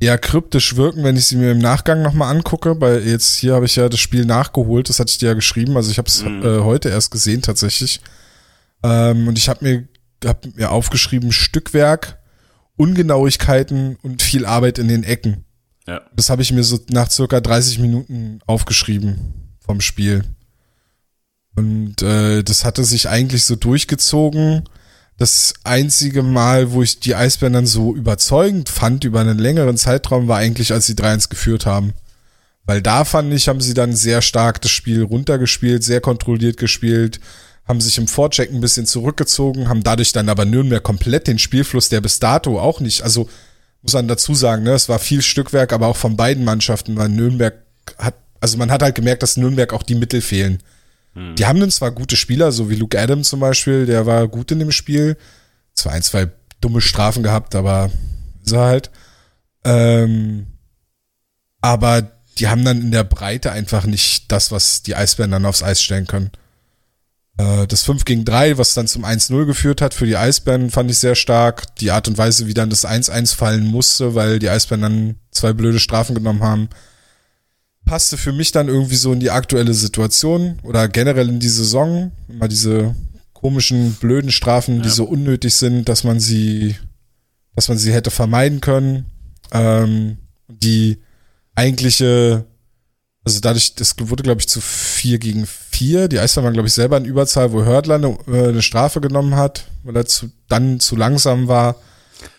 eher kryptisch wirken, wenn ich sie mir im Nachgang nochmal angucke. Weil jetzt hier habe ich ja das Spiel nachgeholt, das hatte ich dir ja geschrieben. Also ich habe es mhm. äh, heute erst gesehen tatsächlich. Ähm, und ich habe mir, hab mir aufgeschrieben, Stückwerk, Ungenauigkeiten und viel Arbeit in den Ecken. Ja. Das habe ich mir so nach circa 30 Minuten aufgeschrieben vom Spiel. Und äh, das hatte sich eigentlich so durchgezogen. Das einzige Mal, wo ich die Eisbären dann so überzeugend fand über einen längeren Zeitraum, war eigentlich, als sie 3-1 geführt haben. Weil da fand ich, haben sie dann sehr stark das Spiel runtergespielt, sehr kontrolliert gespielt, haben sich im Vorcheck ein bisschen zurückgezogen, haben dadurch dann aber Nürnberg komplett den Spielfluss, der bis dato auch nicht, also muss man dazu sagen, ne, es war viel Stückwerk, aber auch von beiden Mannschaften, weil Nürnberg hat, also man hat halt gemerkt, dass Nürnberg auch die Mittel fehlen. Hm. Die haben dann zwar gute Spieler, so wie Luke Adams zum Beispiel, der war gut in dem Spiel. Zwar ein, zwei dumme Strafen gehabt, aber ist er halt. Ähm, aber die haben dann in der Breite einfach nicht das, was die Eisbären dann aufs Eis stellen können. Äh, das 5 gegen 3, was dann zum 1-0 geführt hat für die Eisbären, fand ich sehr stark. Die Art und Weise, wie dann das 1-1 fallen musste, weil die Eisbären dann zwei blöde Strafen genommen haben, passte für mich dann irgendwie so in die aktuelle Situation oder generell in die Saison. Immer diese komischen, blöden Strafen, ja. die so unnötig sind, dass man sie, dass man sie hätte vermeiden können. Ähm, die eigentliche also dadurch, das wurde, glaube ich, zu vier gegen vier. Die Eisbären waren, glaube ich, selber in Überzahl, wo Hördler eine, äh, eine Strafe genommen hat, weil er zu, dann zu langsam war.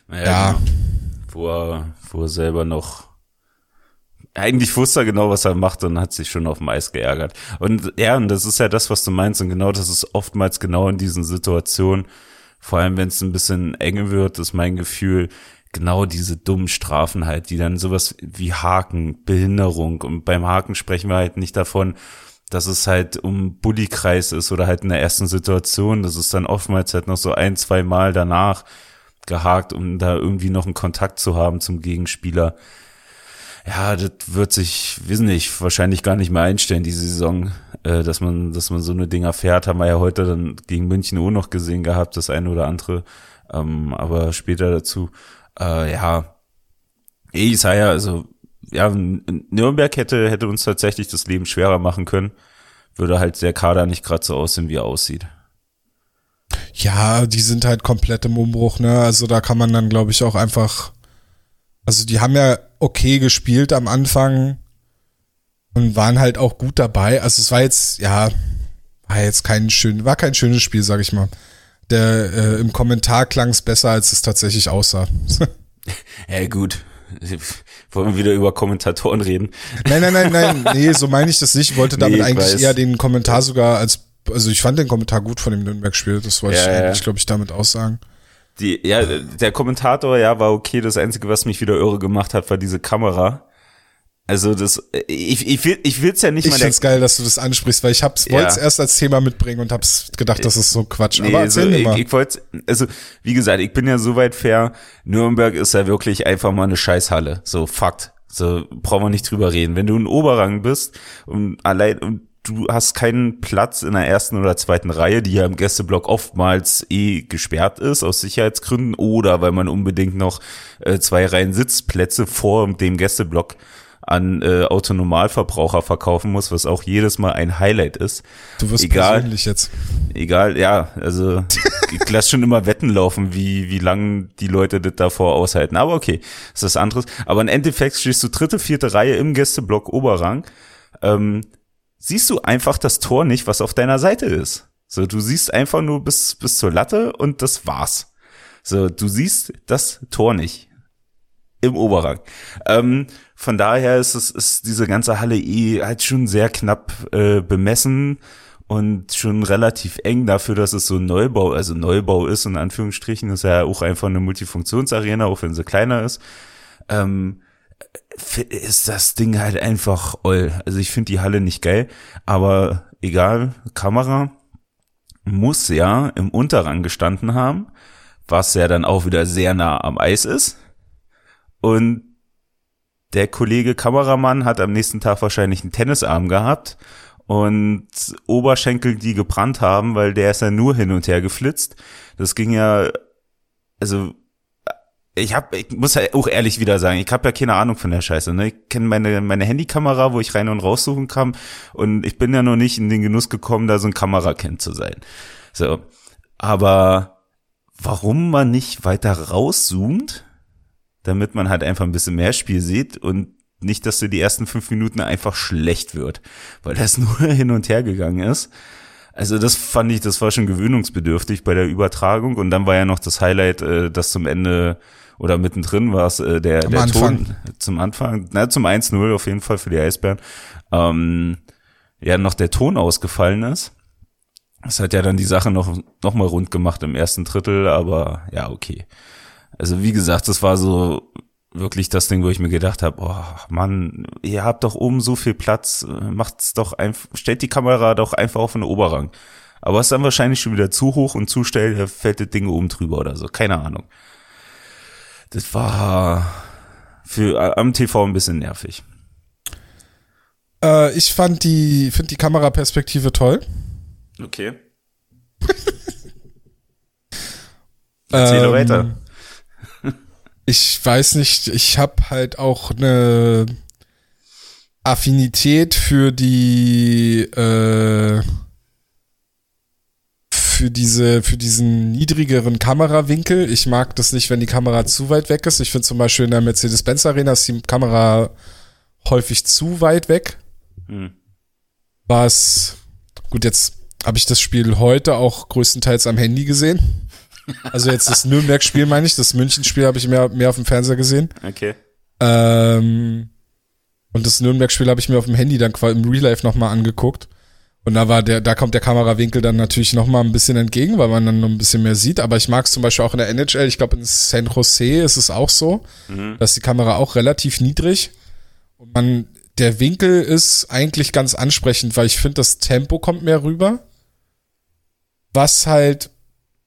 Naja, ja. Genau. Wo er, wo er selber noch eigentlich wusste er genau, was er macht und hat sich schon auf dem Eis geärgert. Und ja, und das ist ja das, was du meinst. Und genau das ist oftmals genau in diesen Situationen, vor allem wenn es ein bisschen enge wird, ist mein Gefühl, genau diese dummen Strafen halt, die dann sowas wie Haken, Behinderung und beim Haken sprechen wir halt nicht davon, dass es halt um Bullykreis ist oder halt in der ersten Situation, das ist dann oftmals halt noch so ein, zwei Mal danach gehakt, um da irgendwie noch einen Kontakt zu haben zum Gegenspieler. Ja, das wird sich, wissen nicht, wahrscheinlich gar nicht mehr einstellen, diese Saison, äh, dass man, dass man so eine Dinger fährt, haben wir ja heute dann gegen München auch noch gesehen gehabt, das eine oder andere, ähm, aber später dazu äh, ja, Isaiah, also ja, Nürnberg hätte, hätte uns tatsächlich das Leben schwerer machen können. Würde halt der Kader nicht gerade so aussehen, wie er aussieht. Ja, die sind halt komplett im Umbruch, ne? Also da kann man dann, glaube ich, auch einfach. Also die haben ja okay gespielt am Anfang und waren halt auch gut dabei. Also es war jetzt, ja, war jetzt kein schön, war kein schönes Spiel, sag ich mal der äh, im Kommentar klang es besser, als es tatsächlich aussah. ja, gut. Wollen wir wieder über Kommentatoren reden? Nein, nein, nein, nein. Nee, so meine ich das nicht. Ich wollte damit nee, ich eigentlich weiß. eher den Kommentar sogar als, also ich fand den Kommentar gut von dem Nürnberg-Spiel. Das wollte ja, ich eigentlich, ja. glaube ich, damit aussagen. Die, ja, der Kommentator, ja, war okay. Das Einzige, was mich wieder irre gemacht hat, war diese Kamera. Also das, ich, ich will, ich will's ja nicht ich mal. Ich find's geil, dass du das ansprichst, weil ich hab's, ja. wollte es erst als Thema mitbringen und hab's gedacht, das ist so Quatsch. Nee, Aber erzähl also, mal. Ich, ich wollte, also wie gesagt, ich bin ja soweit fair. Nürnberg ist ja wirklich einfach mal eine Scheißhalle. So Fakt. So brauchen wir nicht drüber reden. Wenn du ein Oberrang bist und allein und du hast keinen Platz in der ersten oder zweiten Reihe, die ja im Gästeblock oftmals eh gesperrt ist aus Sicherheitsgründen oder weil man unbedingt noch äh, zwei Reihen Sitzplätze vor dem Gästeblock an äh, Autonomalverbraucher verkaufen muss, was auch jedes Mal ein Highlight ist. Du wirst egal, persönlich jetzt. Egal, ja, also ich lasse schon immer Wetten laufen, wie, wie lang die Leute das davor aushalten. Aber okay, ist das anderes. Aber im Endeffekt stehst du dritte, vierte Reihe im Gästeblock Oberrang. Ähm, siehst du einfach das Tor nicht, was auf deiner Seite ist. So, du siehst einfach nur bis, bis zur Latte und das war's. So, du siehst das Tor nicht im Oberrang. Ähm, von daher ist es ist diese ganze Halle eh halt schon sehr knapp äh, bemessen und schon relativ eng dafür, dass es so ein Neubau, also Neubau ist, in Anführungsstrichen, ist ja auch einfach eine Multifunktionsarena, auch wenn sie kleiner ist, ähm, ist das Ding halt einfach oll. Also ich finde die Halle nicht geil, aber egal, Kamera muss ja im Unterrang gestanden haben, was ja dann auch wieder sehr nah am Eis ist. Und der Kollege Kameramann hat am nächsten Tag wahrscheinlich einen Tennisarm gehabt und Oberschenkel, die gebrannt haben, weil der ist ja nur hin und her geflitzt. Das ging ja, also ich hab, ich muss ja auch ehrlich wieder sagen, ich habe ja keine Ahnung von der Scheiße. Ne? Ich kenne meine meine Handykamera, wo ich rein und raussuchen kann, und ich bin ja noch nicht in den Genuss gekommen, da so ein Kamerakind zu sein. So, aber warum man nicht weiter rauszoomt, damit man halt einfach ein bisschen mehr Spiel sieht und nicht, dass dir die ersten fünf Minuten einfach schlecht wird, weil das nur hin und her gegangen ist. Also das fand ich, das war schon gewöhnungsbedürftig bei der Übertragung und dann war ja noch das Highlight, äh, dass zum Ende oder mittendrin war es äh, der, der Anfang. Ton zum Anfang, na, zum 1-0 auf jeden Fall für die Eisbären, ähm, ja noch der Ton ausgefallen ist. Das hat ja dann die Sache noch, noch mal rund gemacht im ersten Drittel, aber ja, okay. Also wie gesagt, das war so wirklich das Ding, wo ich mir gedacht habe, oh Mann, ihr habt doch oben so viel Platz, macht's doch einfach, stellt die Kamera doch einfach auf den Oberrang. Aber es ist dann wahrscheinlich schon wieder zu hoch und zu schnell, da fällt das Ding oben drüber oder so, keine Ahnung. Das war für am TV ein bisschen nervig. Äh, ich fand die, finde die Kameraperspektive toll. Okay. Erzähle Ähm, weiter. Ich weiß nicht, ich habe halt auch eine Affinität für die äh, für diese für diesen niedrigeren Kamerawinkel. Ich mag das nicht, wenn die Kamera zu weit weg ist. Ich finde zum Beispiel in der Mercedes-Benz Arena ist die Kamera häufig zu weit weg. Hm. Was gut jetzt habe ich das Spiel heute auch größtenteils am Handy gesehen. Also jetzt das Nürnberg-Spiel meine ich, das München-Spiel habe ich mehr, mehr auf dem Fernseher gesehen. Okay. Ähm, und das Nürnberg-Spiel habe ich mir auf dem Handy dann quasi im Real Life nochmal angeguckt. Und da war der, da kommt der Kamerawinkel dann natürlich nochmal ein bisschen entgegen, weil man dann noch ein bisschen mehr sieht. Aber ich mag es zum Beispiel auch in der NHL, ich glaube in San Jose ist es auch so, Mhm. dass die Kamera auch relativ niedrig und man, der Winkel ist eigentlich ganz ansprechend, weil ich finde, das Tempo kommt mehr rüber. Was halt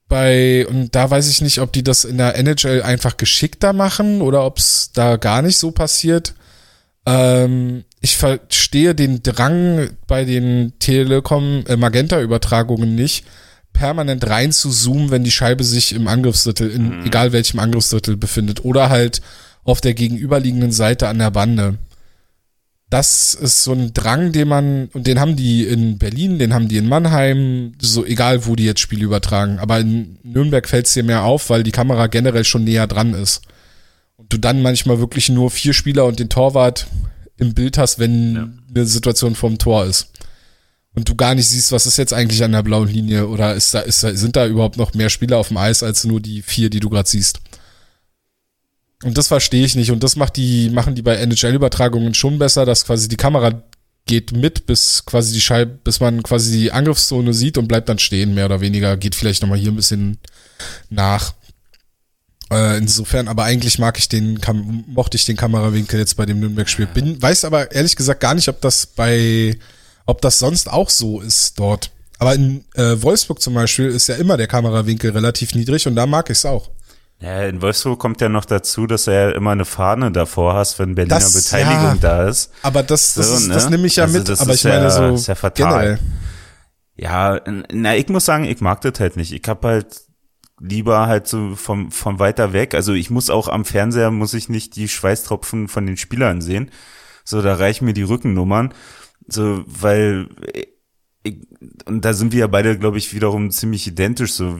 bei, und da weiß ich nicht, ob die das in der NHL einfach geschickter machen oder ob es da gar nicht so passiert. Ähm, ich verstehe den Drang bei den Telekom äh, Magenta Übertragungen nicht, permanent rein zu zoomen, wenn die Scheibe sich im Angriffsdrittel, in egal welchem Angriffsdrittel befindet oder halt auf der gegenüberliegenden Seite an der Bande. Das ist so ein Drang, den man, und den haben die in Berlin, den haben die in Mannheim, so egal wo die jetzt Spiele übertragen. Aber in Nürnberg fällt es dir mehr auf, weil die Kamera generell schon näher dran ist. Und du dann manchmal wirklich nur vier Spieler und den Torwart im Bild hast, wenn Ja. eine Situation vorm Tor ist. Und du gar nicht siehst, was ist jetzt eigentlich an der blauen Linie oder ist da, ist da, sind da überhaupt noch mehr Spieler auf dem Eis als nur die vier, die du gerade siehst. Und das verstehe ich nicht. Und das macht die, machen die bei NHL-Übertragungen schon besser, dass quasi die Kamera geht mit, bis quasi die Scheibe, bis man quasi die Angriffszone sieht und bleibt dann stehen, mehr oder weniger. Geht vielleicht nochmal hier ein bisschen nach. Äh, insofern, aber eigentlich mag ich den, Kam mochte ich den Kamerawinkel jetzt bei dem Nürnberg-Spiel. Bin, weiß aber ehrlich gesagt gar nicht, ob das bei, ob das sonst auch so ist dort. Aber in äh, Wolfsburg zum Beispiel ist ja immer der Kamerawinkel relativ niedrig und da mag ich es auch. Ja, in Wolfsburg kommt ja noch dazu, dass du ja immer eine Fahne davor hast, wenn Berliner Das- Beteiligung ja. da ist. Aber das, das, So, ist, ne? das nehme ich ja Also mit, das aber ist ich meine ja- so ist ja fatal. generell. Ja, na, ich muss sagen, ich mag das halt nicht. Ich hab halt lieber halt so vom, von weiter weg. Also ich muss auch am Fernseher, muss ich nicht die Schweißtropfen von den Spielern sehen. So, da reichen mir die Rückennummern. So, weil, ich, und da sind wir ja beide, glaube ich, wiederum ziemlich identisch. So,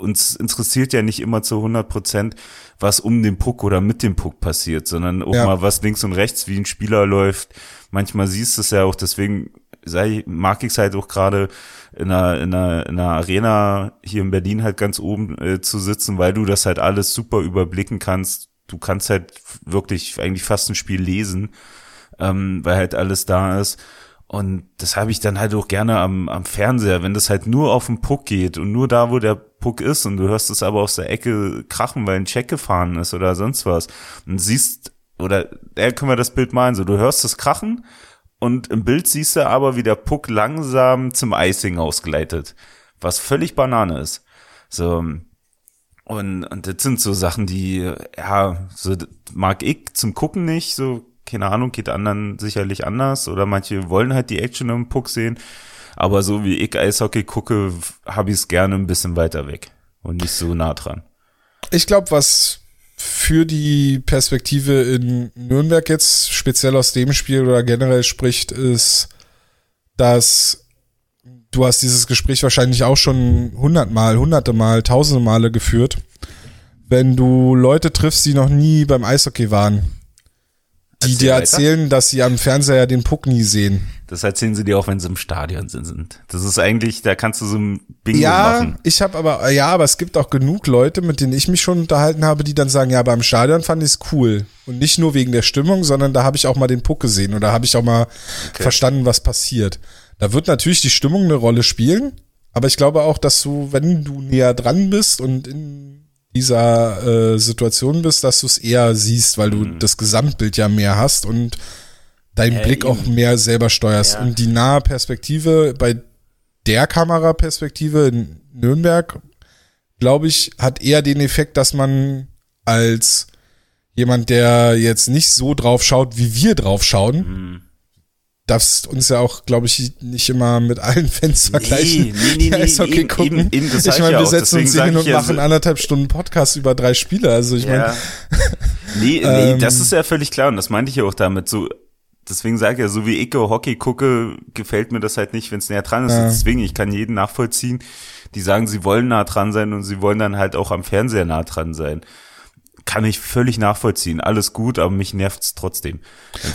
uns interessiert ja nicht immer zu 100 Prozent, was um den Puck oder mit dem Puck passiert, sondern auch Ja. mal was links und rechts, wie ein Spieler läuft. Manchmal siehst du es ja auch, deswegen sei, mag ich es halt auch gerade in einer, in, einer, in einer Arena hier in Berlin halt ganz oben äh, zu sitzen, weil du das halt alles super überblicken kannst. Du kannst halt wirklich eigentlich fast ein Spiel lesen, ähm, weil halt alles da ist. Und das habe ich dann halt auch gerne am, am Fernseher, wenn das halt nur auf den Puck geht und nur da, wo der Puck ist und du hörst es aber aus der Ecke krachen, weil ein Check gefahren ist oder sonst was und siehst, oder da können wir das Bild malen, so du hörst es krachen und im Bild siehst du aber, wie der Puck langsam zum Icing ausgleitet, was völlig Banane ist. So, und, und das sind so Sachen, die, ja, so mag ich zum Gucken nicht, so keine Ahnung, geht anderen sicherlich anders oder manche wollen halt die Action im Puck sehen. Aber so wie ich Eishockey gucke, habe ich es gerne ein bisschen weiter weg und nicht so nah dran. Ich glaube, was für die Perspektive in Nürnberg jetzt speziell aus dem Spiel oder generell spricht, ist, dass du hast dieses Gespräch wahrscheinlich auch schon hundertmal, hunderte Mal, tausende Male geführt. Wenn du Leute triffst, die noch nie beim Eishockey waren, die dir erzählen, dass sie am Fernseher den Puck nie sehen. Das erzählen sie dir auch, wenn sie im Stadion sind. Das ist eigentlich, da kannst du so ein Bingo ja, machen. ich habe aber, ja, aber es gibt auch genug Leute, mit denen ich mich schon unterhalten habe, die dann sagen, ja, beim Stadion fand ich es cool. Und nicht nur wegen der Stimmung, sondern da habe ich auch mal den Puck gesehen oder habe ich auch mal okay. verstanden, was passiert. Da wird natürlich die Stimmung eine Rolle spielen, aber ich glaube auch, dass du, wenn du näher dran bist und in dieser äh, Situation bist, dass du es eher siehst, weil du mhm. das Gesamtbild ja mehr hast und deinen äh, Blick auch mehr selber steuerst. Ja. Und die nahe Perspektive bei der Kameraperspektive in Nürnberg, glaube ich, hat eher den Effekt, dass man als jemand, der jetzt nicht so drauf schaut, wie wir drauf schauen, mhm darfst uns ja auch, glaube ich, nicht immer mit allen Fans vergleichen, nee, nee, nee, die Eishockey nee, gucken. Eben, eben, ich meine, wir setzen uns hier hin und machen so anderthalb Stunden Podcast über drei Spiele. Also ich ja. meine. nee, nee, das ähm, ist ja völlig klar und das meinte ich ja auch damit. So, deswegen sage ich ja, so wie ich Hockey gucke, gefällt mir das halt nicht, wenn es näher dran ist. Ja. Deswegen, ich kann jeden nachvollziehen, die sagen, sie wollen nah dran sein und sie wollen dann halt auch am Fernseher nah dran sein kann ich völlig nachvollziehen. Alles gut, aber mich nervt's trotzdem.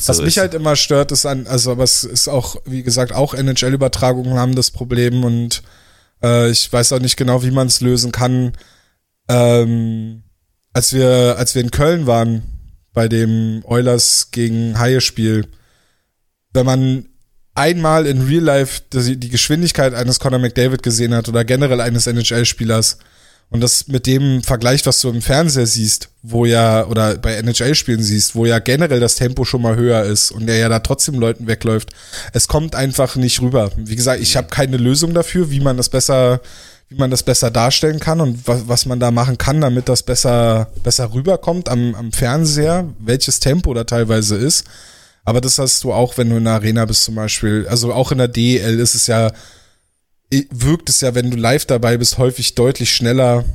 Was so mich ist. halt immer stört, ist an, also aber es ist auch, wie gesagt, auch NHL-Übertragungen haben das Problem und äh, ich weiß auch nicht genau, wie man es lösen kann. Ähm, als wir, als wir in Köln waren, bei dem Oilers gegen Haie-Spiel, wenn man einmal in Real Life die, die Geschwindigkeit eines Conor McDavid gesehen hat oder generell eines NHL-Spielers, und das mit dem Vergleich, was du im Fernseher siehst, wo ja, oder bei NHL-Spielen siehst, wo ja generell das Tempo schon mal höher ist und der ja da trotzdem Leuten wegläuft, es kommt einfach nicht rüber. Wie gesagt, ich habe keine Lösung dafür, wie man das besser, wie man das besser darstellen kann und was, was man da machen kann, damit das besser, besser rüberkommt am, am Fernseher, welches Tempo da teilweise ist. Aber das hast du auch, wenn du in der Arena bist zum Beispiel. Also auch in der DL ist es ja wirkt es ja, wenn du live dabei bist, häufig deutlich schneller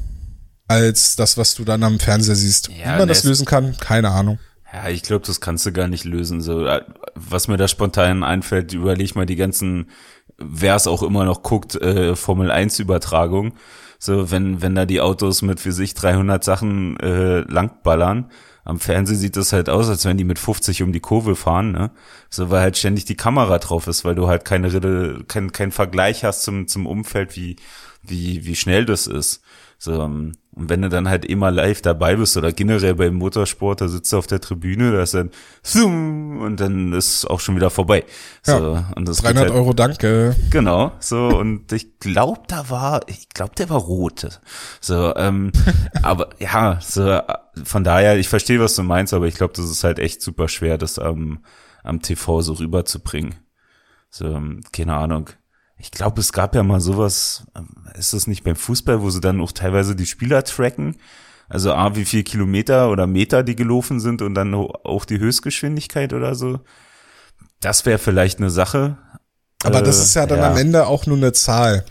als das, was du dann am Fernseher siehst. Ja, Wie man das lösen kann, keine Ahnung. Ja, ich glaube, das kannst du gar nicht lösen. So, äh, was mir da spontan einfällt, überleg mal die ganzen, wer es auch immer noch guckt, äh, Formel 1 Übertragung. So, wenn, wenn da die Autos mit für sich 300 Sachen äh, langballern, am Fernsehen sieht das halt aus, als wenn die mit 50 um die Kurve fahren, ne? So, weil halt ständig die Kamera drauf ist, weil du halt keine Rille, kein, kein Vergleich hast zum, zum Umfeld, wie, wie, wie schnell das ist. So, ähm, und wenn du dann halt immer live dabei bist oder generell beim Motorsport, da sitzt du auf der Tribüne, da ist dann zoom und dann ist auch schon wieder vorbei. So, ja, und das 300 halt, Euro, danke. Genau, so und ich glaube, da war, ich glaube, der war rot. So, ähm, aber ja, so von daher, ich verstehe, was du meinst, aber ich glaube, das ist halt echt super schwer, das am, am TV so rüberzubringen. So, ähm, keine Ahnung ich glaube, es gab ja mal sowas, ist das nicht beim Fußball, wo sie dann auch teilweise die Spieler tracken? Also A, wie viel Kilometer oder Meter die gelaufen sind und dann auch die Höchstgeschwindigkeit oder so. Das wäre vielleicht eine Sache. Aber äh, das ist ja dann ja. am Ende auch nur eine Zahl.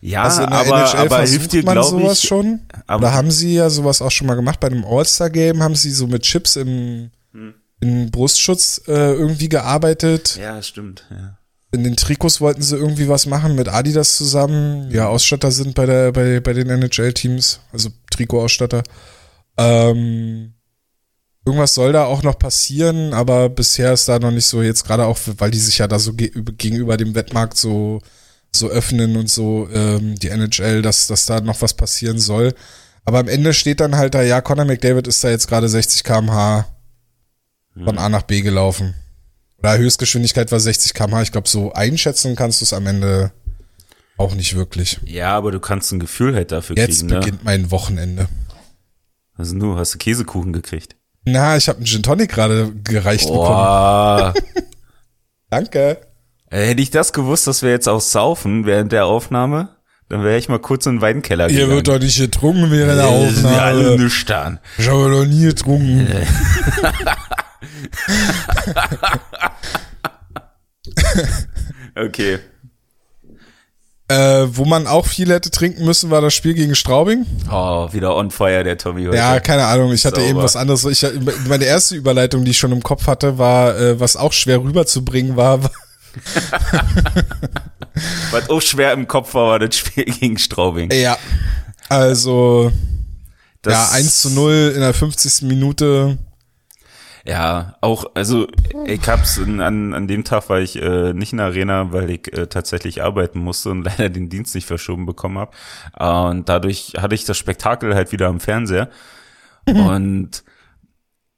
Ja, also in der aber, NHL aber hilft dir, man sowas ich, schon? Aber da haben sie ja sowas auch schon mal gemacht. Bei einem All-Star-Game haben sie so mit Chips im, hm. im Brustschutz äh, irgendwie gearbeitet. Ja, stimmt, ja in den Trikots wollten sie irgendwie was machen mit Adidas zusammen. Ja, Ausstatter sind bei der, bei, bei den NHL-Teams, also Trikotausstatter. Ähm, irgendwas soll da auch noch passieren, aber bisher ist da noch nicht so jetzt gerade auch, weil die sich ja da so ge gegenüber dem Wettmarkt so, so öffnen und so, ähm, die NHL, dass, dass da noch was passieren soll. Aber am Ende steht dann halt da, ja, Conor McDavid ist da jetzt gerade 60 kmh von A nach B gelaufen. Oder Höchstgeschwindigkeit war 60 km/h. Ich glaube, so einschätzen kannst du es am Ende auch nicht wirklich. Ja, aber du kannst ein Gefühl halt dafür Jetzt kriegen, ne? beginnt mein Wochenende. Denn du? Hast du Käsekuchen gekriegt? Na, ich habe einen Gin Tonic gerade gereicht bekommen. Boah. Danke. Äh, Hätte ich das gewusst, dass wir jetzt auch saufen während der Aufnahme, dann wäre ich mal kurz in den Weinkeller Hier wird doch nicht getrunken während der Äh, sind wir alle Aufnahme. nüchtern. Ich habe noch nie getrunken. Okay. Äh, wo man auch viel hätte trinken müssen, war das Spiel gegen Straubing. Oh, wieder on fire, der Tommy heute. Ja, keine Ahnung. Ich hatte Sauber. eben was anderes. Ich, meine erste Überleitung, die ich schon im Kopf hatte, war, äh, was auch schwer rüberzubringen war. Was auch schwer im Kopf war, war das Spiel gegen Straubing. ja. Also, Das, ja, 1 zu 0 in der 50. Minute. Ja, auch, also ich hab's in, an, an dem Tag war ich äh, nicht in der Arena, weil ich äh, tatsächlich arbeiten musste und leider den Dienst nicht verschoben bekommen habe. Äh, und dadurch hatte ich das Spektakel halt wieder am Fernseher. und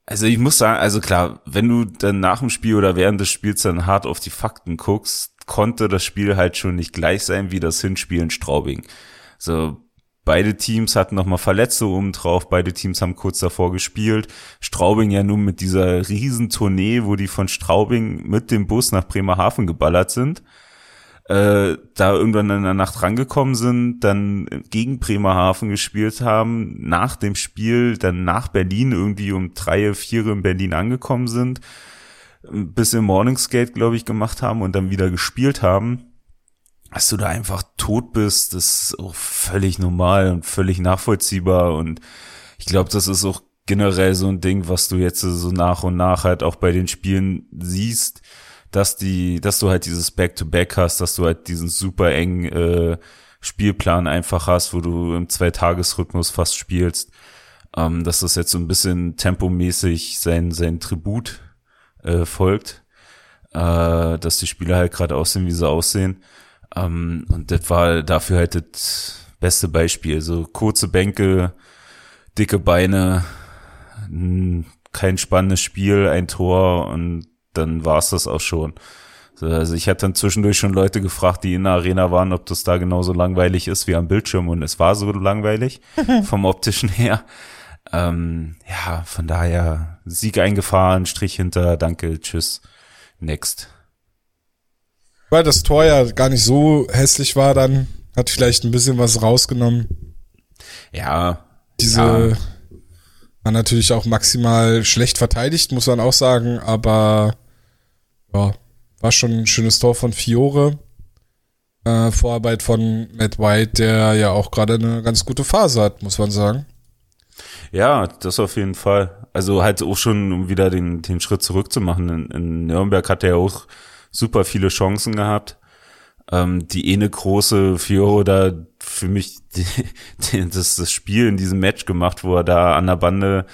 also ich muss sagen, also klar, wenn du dann nach dem Spiel oder während des Spiels dann hart auf die Fakten guckst, konnte das Spiel halt schon nicht gleich sein wie das Hinspiel in Straubing. So, beide Teams hatten nochmal Verletzte oben drauf, beide Teams haben kurz davor gespielt. Straubing ja nun mit dieser riesen Tournee, wo die von Straubing mit dem Bus nach Bremerhaven geballert sind äh, da irgendwann in der Nacht rangekommen sind, dann gegen Bremerhaven gespielt haben, nach dem Spiel dann nach Berlin irgendwie um drei, vier in Berlin angekommen sind, ein bisschen Morningskate, glaube ich, gemacht haben und dann wieder gespielt haben, dass du da einfach tot bist, das ist auch völlig normal und völlig nachvollziehbar. Und ich glaube, das ist auch generell so ein Ding, was du jetzt so nach und nach halt auch bei den Spielen siehst, dass die, dass du halt dieses Back-to-Back hast, dass du halt diesen super engen äh, Spielplan einfach hast, wo du im Zweitagesrhythmus fast spielst, ähm, dass das jetzt so ein bisschen tempomäßig sein, sein Tribut äh, folgt, äh, dass die Spieler halt gerade aussehen, wie sie aussehen. Ähm, und das war dafür halt das beste Beispiel. So kurze Bänke, dicke Beine, kein spannendes Spiel, ein Tor und dann war's das auch schon. So, Also ich hatte dann zwischendurch schon Leute gefragt, die in der Arena waren, ob das da genauso langweilig ist wie am Bildschirm und es war so langweilig vom optischen her. Ähm, ja, von daher Sieg eingefahren, Strich hinter, danke, tschüss, next. Weil das Tor ja gar nicht so hässlich war, dann hat vielleicht ein bisschen was rausgenommen. Ja, Diese Ja. war natürlich auch maximal schlecht verteidigt, muss man auch sagen, aber ja, war schon ein schönes Tor von Fiore. Äh, Vorarbeit von Matt White, der ja auch gerade eine ganz gute Phase hat, muss man sagen. Ja, das auf jeden Fall. Also halt auch schon, um wieder den, den Schritt zurückzumachen. In, in Nürnberg hat er auch super viele Chancen gehabt. Ähm, die eine große Fiore da für mich die, die, das, das Spiel in diesem Match gemacht, wo er da an der Bande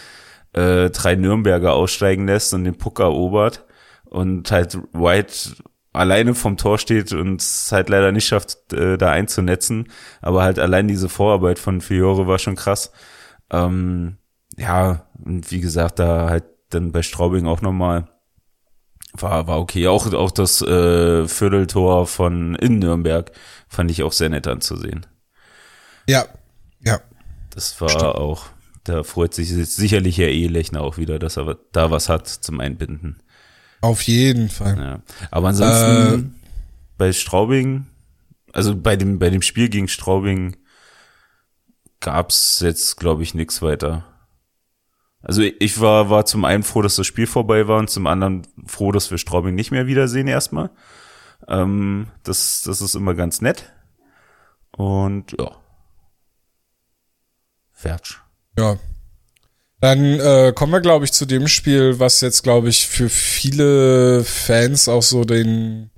äh, drei Nürnberger aussteigen lässt und den Puck erobert und halt White alleine vom Tor steht und es halt leider nicht schafft, äh, da einzunetzen. Aber halt allein diese Vorarbeit von Fiore war schon krass. Ähm, ja, und wie gesagt, da halt dann bei Straubing auch nochmal war, war okay. Auch, auch das äh, Vierteltor von in Nürnberg fand ich auch sehr nett anzusehen. Ja, ja. Das war auch, da freut sich sicherlich Herr Ehelechner auch wieder, dass er da was hat zum Einbinden. Auf jeden Fall. Ja. Aber ansonsten bei Straubing, also bei dem, bei dem Spiel gegen Straubing gab's jetzt, glaube ich, nichts weiter. Also ich war, war zum einen froh, dass das Spiel vorbei war und zum anderen froh, dass wir Straubing nicht mehr wiedersehen erstmal. Ähm, das, das ist immer ganz nett. Und ja. Fertig. Ja. Dann äh, kommen wir, glaube ich, zu dem Spiel, was jetzt, glaube ich, für viele Fans auch so den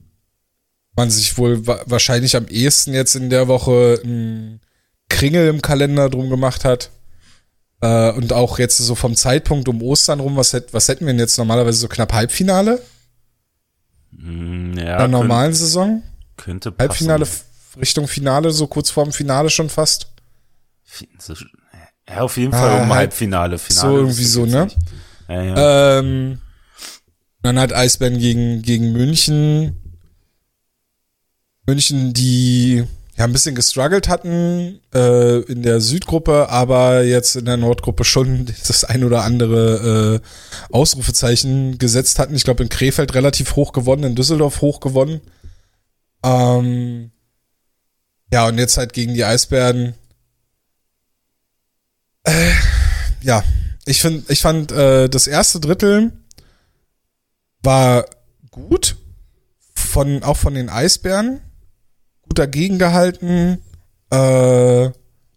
man sich wohl wa wahrscheinlich am ehesten jetzt in der Woche ein Kringel im Kalender drum gemacht hat. Äh, und auch jetzt so vom Zeitpunkt um Ostern rum, was, hätt, was hätten wir denn jetzt normalerweise so knapp Halbfinale Mm, in Ja, der normalen Saison? könnte, könnte passen. Halbfinale Richtung Finale, so kurz vorm Finale schon fast. Ja, auf jeden Fall Ah, um halb- Halbfinale. Finale so irgendwie so, ne? Ja, ja. Ähm, dann halt Eisbären gegen, gegen München. München, die ja ein bisschen gestruggelt hatten äh, in der Südgruppe, aber jetzt in der Nordgruppe schon das ein oder andere äh, Ausrufezeichen gesetzt hatten. Ich glaube in Krefeld relativ hoch gewonnen, in Düsseldorf hoch gewonnen. Ähm, ja, und jetzt halt gegen die Eisbären. Äh, ja, ich finde, ich fand äh, das erste Drittel war gut von auch von den Eisbären gut dagegen gehalten, äh,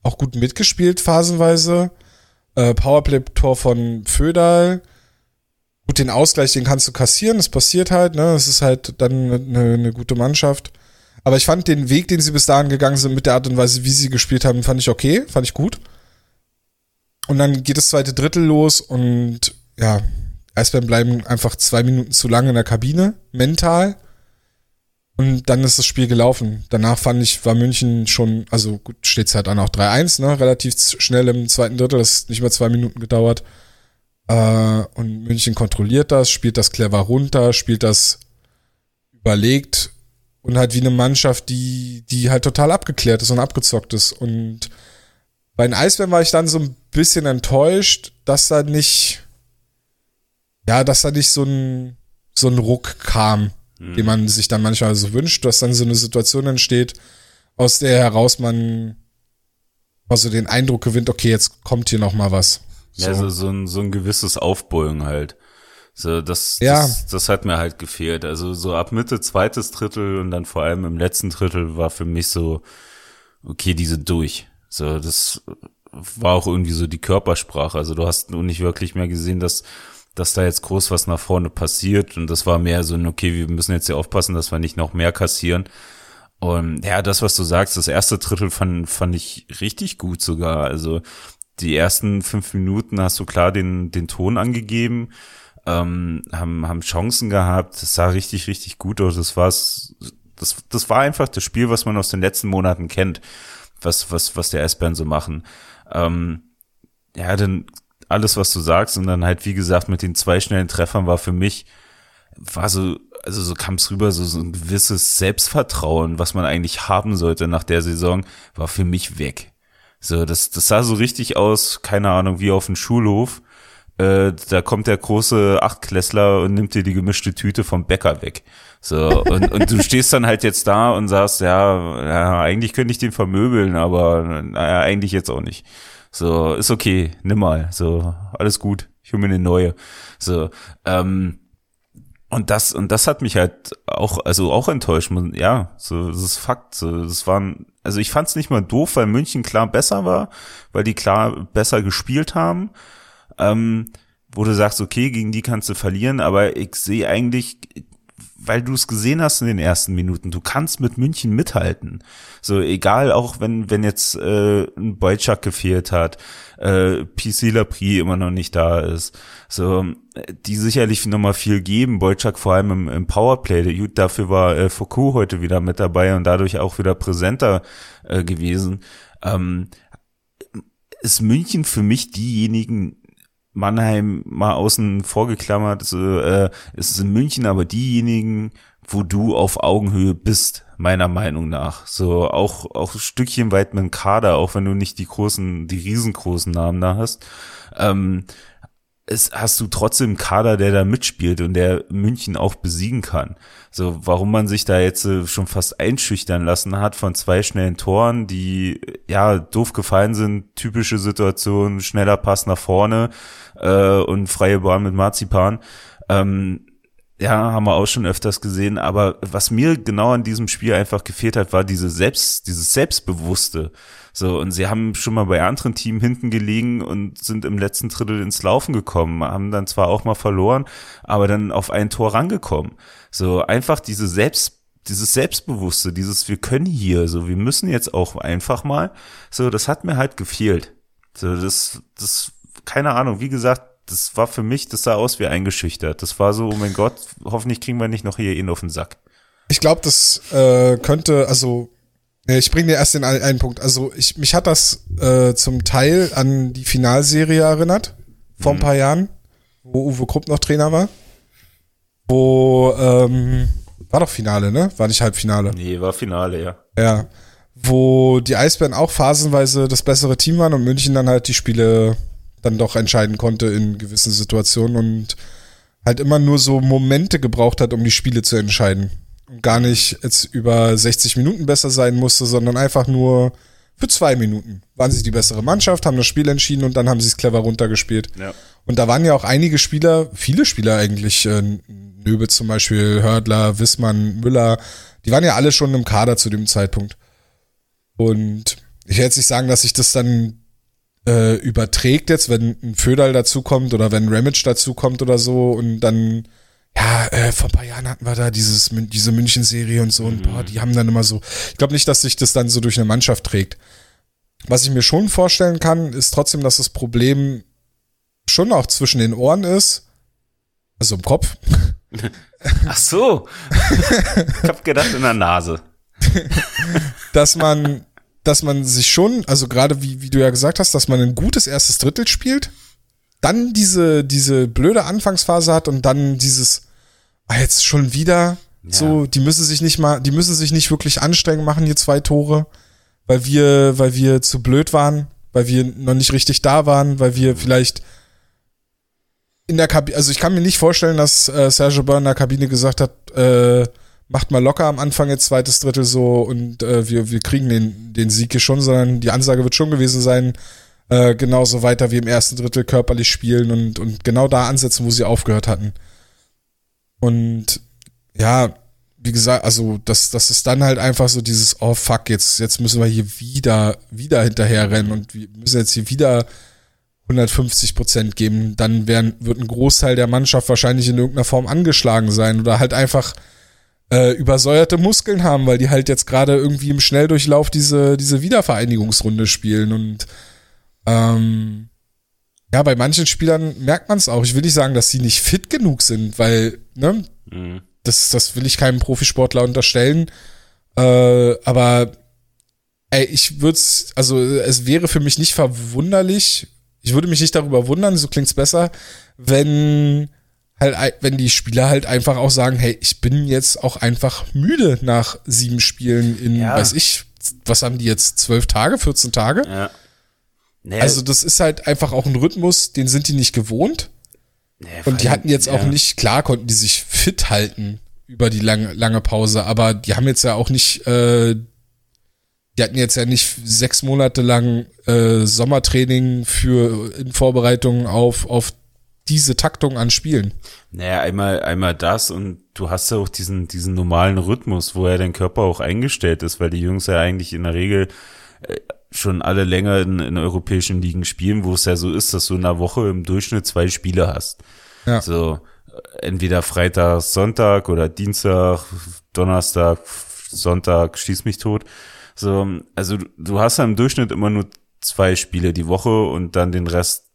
auch gut mitgespielt phasenweise. Äh, Powerplay-Tor von Föderl. Gut, den Ausgleich, den kannst du kassieren, das passiert halt, ne? Das ist halt dann eine, eine gute Mannschaft. Aber ich fand den Weg, den sie bis dahin gegangen sind, mit der Art und Weise, wie sie gespielt haben, fand ich okay, fand ich gut. Und dann geht das zweite Drittel los und ja, Eisbären bleiben einfach zwei Minuten zu lange in der Kabine, mental. Und dann ist das Spiel gelaufen. Danach fand ich, war München schon, also gut, steht's halt dann auch 3-1, ne? Relativ schnell im zweiten Drittel, das ist nicht mehr zwei Minuten gedauert. Äh, und München kontrolliert das, spielt das clever runter, spielt das überlegt und halt wie eine Mannschaft, die, die halt total abgeklärt ist und abgezockt ist. Und bei den Eisbären war ich dann so ein bisschen enttäuscht, dass da nicht, ja, dass da nicht so ein, so ein Ruck kam mhm. den man sich dann manchmal so wünscht, dass dann so eine Situation entsteht, aus der heraus man also den Eindruck gewinnt, okay, jetzt kommt hier noch mal was. So. Ja, so, so, ein, so ein gewisses Aufbäumen halt. So, das, ja. das, das hat mir halt gefehlt. Also so ab Mitte zweites Drittel und dann vor allem im letzten Drittel war für mich so, okay, diese durch. So, das war auch irgendwie so die Körpersprache. Also du hast nur nicht wirklich mehr gesehen, dass dass da jetzt groß was nach vorne passiert. Und das war mehr so ein, okay, wir müssen jetzt hier aufpassen, dass wir nicht noch mehr kassieren. Und ja, das, was du sagst, das erste Drittel fand, fand ich richtig gut sogar. Also die ersten fünf Minuten hast du klar den, den Ton angegeben, ähm, haben, haben Chancen gehabt. Das sah richtig, richtig gut aus. Das war's, das, das war einfach das Spiel, was man aus den letzten Monaten kennt, was, was, was der S-Band so machen. Ähm, ja, dann alles, was du sagst. Und dann halt, wie gesagt, mit den zwei schnellen Treffern war für mich, war so, also so kam es rüber, so, so ein gewisses Selbstvertrauen, was man eigentlich haben sollte nach der Saison, war für mich weg. So, das, das sah so richtig aus, keine Ahnung, wie auf dem Schulhof. Äh, da kommt der große Achtklässler und nimmt dir die gemischte Tüte vom Bäcker weg. So, und, und du stehst dann halt jetzt da und sagst, ja, ja, eigentlich könnte ich den vermöbeln, aber naja, eigentlich jetzt auch nicht. So, ist okay, nimm mal. So, alles gut. Ich hole mir eine neue. So, ähm, und das, und das hat mich halt auch, also auch enttäuscht. Ja, so, das ist Fakt. So, das waren, also ich fand es nicht mal doof, weil München klar besser war, weil die klar besser gespielt haben. Ähm, wo du sagst, okay, gegen die kannst du verlieren, aber ich sehe eigentlich, weil du es gesehen hast in den ersten Minuten. Du kannst mit München mithalten. So egal, auch wenn wenn jetzt äh, ein Boyczak gefehlt hat, äh, PC Lapri immer noch nicht da ist. So die sicherlich noch mal viel geben. Boyczak vor allem im, im Powerplay. Gut, dafür war äh, Foucault heute wieder mit dabei und dadurch auch wieder präsenter äh, gewesen. Ähm, ist München für mich diejenigen, Mannheim mal außen vorgeklammert, so, äh, es ist in München aber diejenigen, wo du auf Augenhöhe bist, meiner Meinung nach. So auch auch ein Stückchen weit mit dem Kader, auch wenn du nicht die großen, die riesengroßen Namen da hast. Ähm, es hast du trotzdem einen Kader, der da mitspielt und der München auch besiegen kann. So, warum man sich da jetzt äh, schon fast einschüchtern lassen hat von zwei schnellen Toren, die ja doof gefallen sind, typische Situation, schneller Pass nach vorne äh, und freie Bahn mit Marzipan. Ähm, ja, haben wir auch schon öfters gesehen, aber was mir genau an diesem Spiel einfach gefehlt hat, war diese Selbst, dieses Selbstbewusste. So, und sie haben schon mal bei anderen Teams hinten gelegen und sind im letzten Drittel ins Laufen gekommen, haben dann zwar auch mal verloren, aber dann auf ein Tor rangekommen. So, einfach diese Selbst, dieses Selbstbewusste, dieses wir können hier, so, wir müssen jetzt auch einfach mal, so, das hat mir halt gefehlt. So, das, das, keine Ahnung, wie gesagt, das war für mich, das sah aus wie eingeschüchtert. Das war so, oh mein Gott, hoffentlich kriegen wir nicht noch hier ihn auf den Sack. Ich glaube, das äh, könnte, also ich bringe dir erst den einen Punkt. Also ich, mich hat das äh, zum Teil an die Finalserie erinnert, vor mhm. ein paar Jahren, wo Uwe Krupp noch Trainer war. wo, ähm, war doch Finale, ne? War nicht Halbfinale. Nee, war Finale, ja. Ja. Wo die Eisbären auch phasenweise das bessere Team waren und München dann halt die Spiele dann doch entscheiden konnte in gewissen Situationen und halt immer nur so Momente gebraucht hat, um die Spiele zu entscheiden. Gar nicht jetzt über 60 Minuten besser sein musste, sondern einfach nur für zwei Minuten waren sie die bessere Mannschaft, haben das Spiel entschieden und dann haben sie es clever runtergespielt. Ja. Und da waren ja auch einige Spieler, viele Spieler eigentlich, äh, Nöbe zum Beispiel, Hördler, Wissmann, Müller, die waren ja alle schon im Kader zu dem Zeitpunkt. Und ich will jetzt nicht sagen, dass sich das dann äh, überträgt jetzt, wenn ein Föderl dazukommt oder wenn Ramage dazukommt oder so und dann ja, äh, vor ein paar Jahren hatten wir da dieses, diese München-Serie und so und boah, die haben dann immer so, ich glaube nicht, dass sich das dann so durch eine Mannschaft trägt. Was ich mir schon vorstellen kann, ist trotzdem, dass das Problem schon auch zwischen den Ohren ist, also im Kopf. Ach so. ich hab gedacht in der Nase. dass man, dass man sich schon, also gerade wie, wie du ja gesagt hast, dass man ein gutes erstes Drittel spielt, dann diese, diese blöde Anfangsphase hat und dann dieses, ah, jetzt schon wieder, ja. so, die müssen sich nicht mal, die müssen sich nicht wirklich anstrengen, machen hier zwei Tore, weil wir, weil wir zu blöd waren, weil wir noch nicht richtig da waren, weil wir vielleicht in der Kabine, also ich kann mir nicht vorstellen, dass äh, Sergio Byrne in der Kabine gesagt hat, äh, macht mal locker am Anfang jetzt zweites Drittel so und äh, wir, wir kriegen den, den Sieg hier schon, sondern die Ansage wird schon gewesen sein, äh, genauso weiter wie im ersten Drittel körperlich spielen und, und genau da ansetzen, wo sie aufgehört hatten. Und ja, wie gesagt, also das, das ist dann halt einfach so dieses, oh fuck, jetzt, jetzt müssen wir hier wieder, wieder hinterher rennen und wir müssen jetzt hier wieder 150 Prozent geben. Dann werden, wird ein Großteil der Mannschaft wahrscheinlich in irgendeiner Form angeschlagen sein oder halt einfach äh, übersäuerte Muskeln haben, weil die halt jetzt gerade irgendwie im Schnelldurchlauf diese, diese Wiedervereinigungsrunde spielen und ähm, ja, bei manchen Spielern merkt man es auch. Ich will nicht sagen, dass sie nicht fit genug sind, weil, ne, mhm. das, das will ich keinem Profisportler unterstellen. Äh, aber ey, ich würde es, also es wäre für mich nicht verwunderlich, ich würde mich nicht darüber wundern, so klingt's besser, wenn halt, wenn die Spieler halt einfach auch sagen, hey, ich bin jetzt auch einfach müde nach sieben Spielen in, ja. weiß ich, was haben die jetzt, zwölf Tage, 14 Tage? Ja. Naja, also das ist halt einfach auch ein Rhythmus, den sind die nicht gewohnt. Naja, und die hatten jetzt ja. auch nicht, klar konnten die sich fit halten über die lange, lange Pause, aber die haben jetzt ja auch nicht, äh, die hatten jetzt ja nicht sechs Monate lang äh, Sommertraining für in Vorbereitung auf, auf diese Taktung an Spielen. Naja, einmal, einmal das und du hast ja auch diesen, diesen normalen Rhythmus, wo ja dein Körper auch eingestellt ist, weil die Jungs ja eigentlich in der Regel äh, schon alle länger in, in europäischen Ligen spielen, wo es ja so ist, dass du in einer Woche im Durchschnitt zwei Spiele hast. Ja. So, entweder Freitag, Sonntag oder Dienstag, Donnerstag, Sonntag, schieß mich tot. So, also du hast ja im Durchschnitt immer nur zwei Spiele die Woche und dann den Rest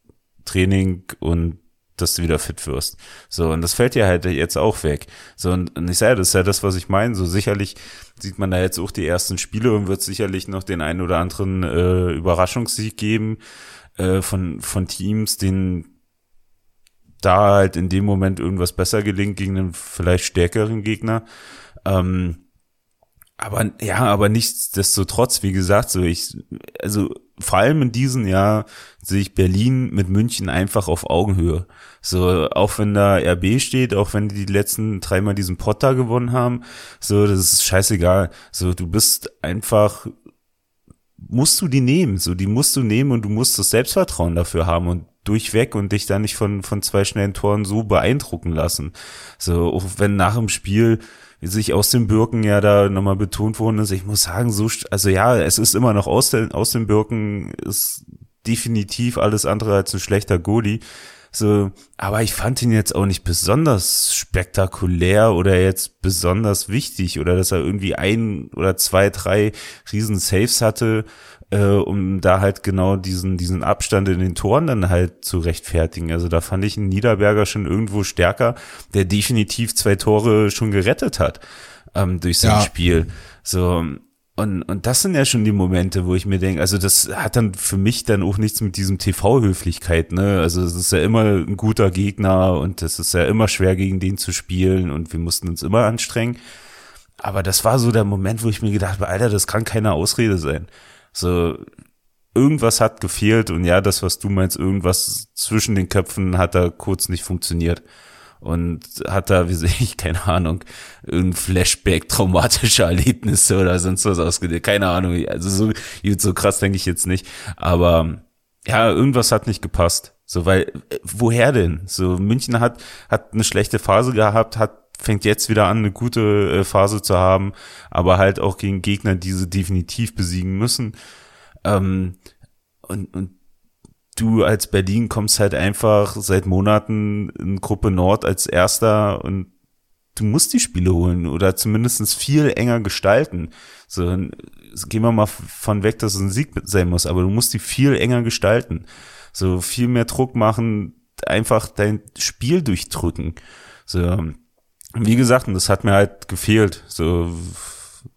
Training und dass du wieder fit wirst. So, und das fällt dir halt jetzt auch weg. So, und, und ich sage, das ist ja das, was ich meine. So sicherlich sieht man da jetzt auch die ersten Spiele und wird sicherlich noch den einen oder anderen äh, Überraschungssieg geben äh, von, von Teams, denen da halt in dem Moment irgendwas besser gelingt gegen einen vielleicht stärkeren Gegner. Ähm, aber ja, aber nichtsdestotrotz, wie gesagt, so ich, also vor allem in diesem Jahr sehe ich Berlin mit München einfach auf Augenhöhe. So, auch wenn da RB steht, auch wenn die die letzten dreimal diesen Potter gewonnen haben, so, das ist scheißegal. So, du bist einfach, musst du die nehmen, so, die musst du nehmen und du musst das Selbstvertrauen dafür haben und durchweg und dich da nicht von, von zwei schnellen Toren so beeindrucken lassen. So, auch wenn nach dem Spiel wie sich aus den Birken ja da nochmal betont worden ist. Ich muss sagen, so, also ja, es ist immer noch aus den, aus den Birken, ist definitiv alles andere als ein schlechter Goalie. So, aber ich fand ihn jetzt auch nicht besonders spektakulär oder jetzt besonders wichtig oder dass er irgendwie ein oder zwei, drei riesen Saves hatte äh, um da halt genau diesen, diesen Abstand in den Toren dann halt zu rechtfertigen. Also da fand ich einen Niederberger schon irgendwo stärker, der definitiv zwei Tore schon gerettet hat ähm, durch sein ja. Spiel. So, Und, und das sind ja schon die Momente, wo ich mir denke, also das hat dann für mich dann auch nichts mit diesem TV-Höflichkeit, ne? Also es ist ja immer ein guter Gegner und es ist ja immer schwer gegen den zu spielen und wir mussten uns immer anstrengen. Aber das war so der Moment, wo ich mir gedacht habe, Alter, das kann keine Ausrede sein. So, irgendwas hat gefehlt und ja, das, was du meinst, irgendwas zwischen den Köpfen hat da kurz nicht funktioniert und hat da, wie sehe ich, keine Ahnung, ein Flashback, traumatische Erlebnisse oder sonst was ausgedehnt. Keine Ahnung, also so, so krass denke ich jetzt nicht. Aber ja, irgendwas hat nicht gepasst. So, weil, woher denn? So, München hat, hat eine schlechte Phase gehabt, hat fängt jetzt wieder an, eine gute äh, Phase zu haben, aber halt auch gegen Gegner, die sie definitiv besiegen müssen. Ähm, und, und du als Berlin kommst halt einfach seit Monaten in Gruppe Nord als Erster und du musst die Spiele holen oder zumindestens viel enger gestalten. So, gehen wir mal von weg, dass es ein Sieg sein muss, aber du musst die viel enger gestalten. So, viel mehr Druck machen, einfach dein Spiel durchdrücken. So, wie gesagt, und das hat mir halt gefehlt. So,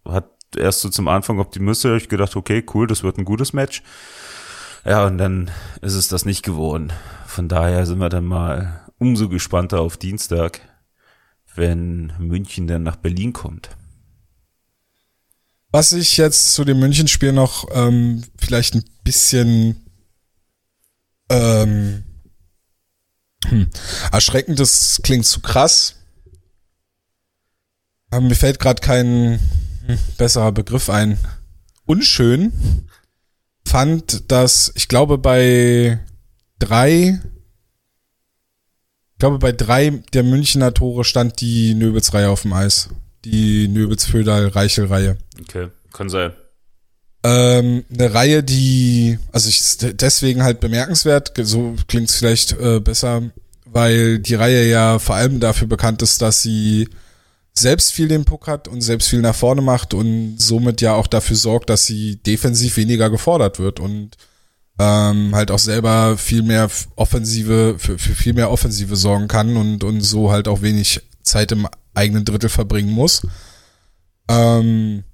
hat erst so zum Anfang optimistisch ich gedacht, okay, cool, das wird ein gutes Match. Ja, und dann ist es das nicht geworden. Von daher sind wir dann mal umso gespannter auf Dienstag, wenn München dann nach Berlin kommt. Was ich jetzt zu dem München-Spiel noch ähm, vielleicht ein bisschen ähm, hm, erschreckend, das klingt zu krass. Aber mir fällt gerade kein besserer Begriff ein. Unschön fand, dass ich glaube bei drei, ich glaube bei drei der Münchner Tore stand die Nöbels-Reihe auf dem Eis. Die Nöbels-Föderl-Reichel-Reihe. Okay, kann sein. Ähm, eine Reihe, die, also ich deswegen halt bemerkenswert, so klingt es vielleicht äh, besser, weil die Reihe ja vor allem dafür bekannt ist, dass sie selbst viel den Puck hat und selbst viel nach vorne macht und somit ja auch dafür sorgt, dass sie defensiv weniger gefordert wird und ähm, halt auch selber viel mehr Offensive, für, für viel mehr Offensive sorgen kann und, und so halt auch wenig Zeit im eigenen Drittel verbringen muss. Ähm,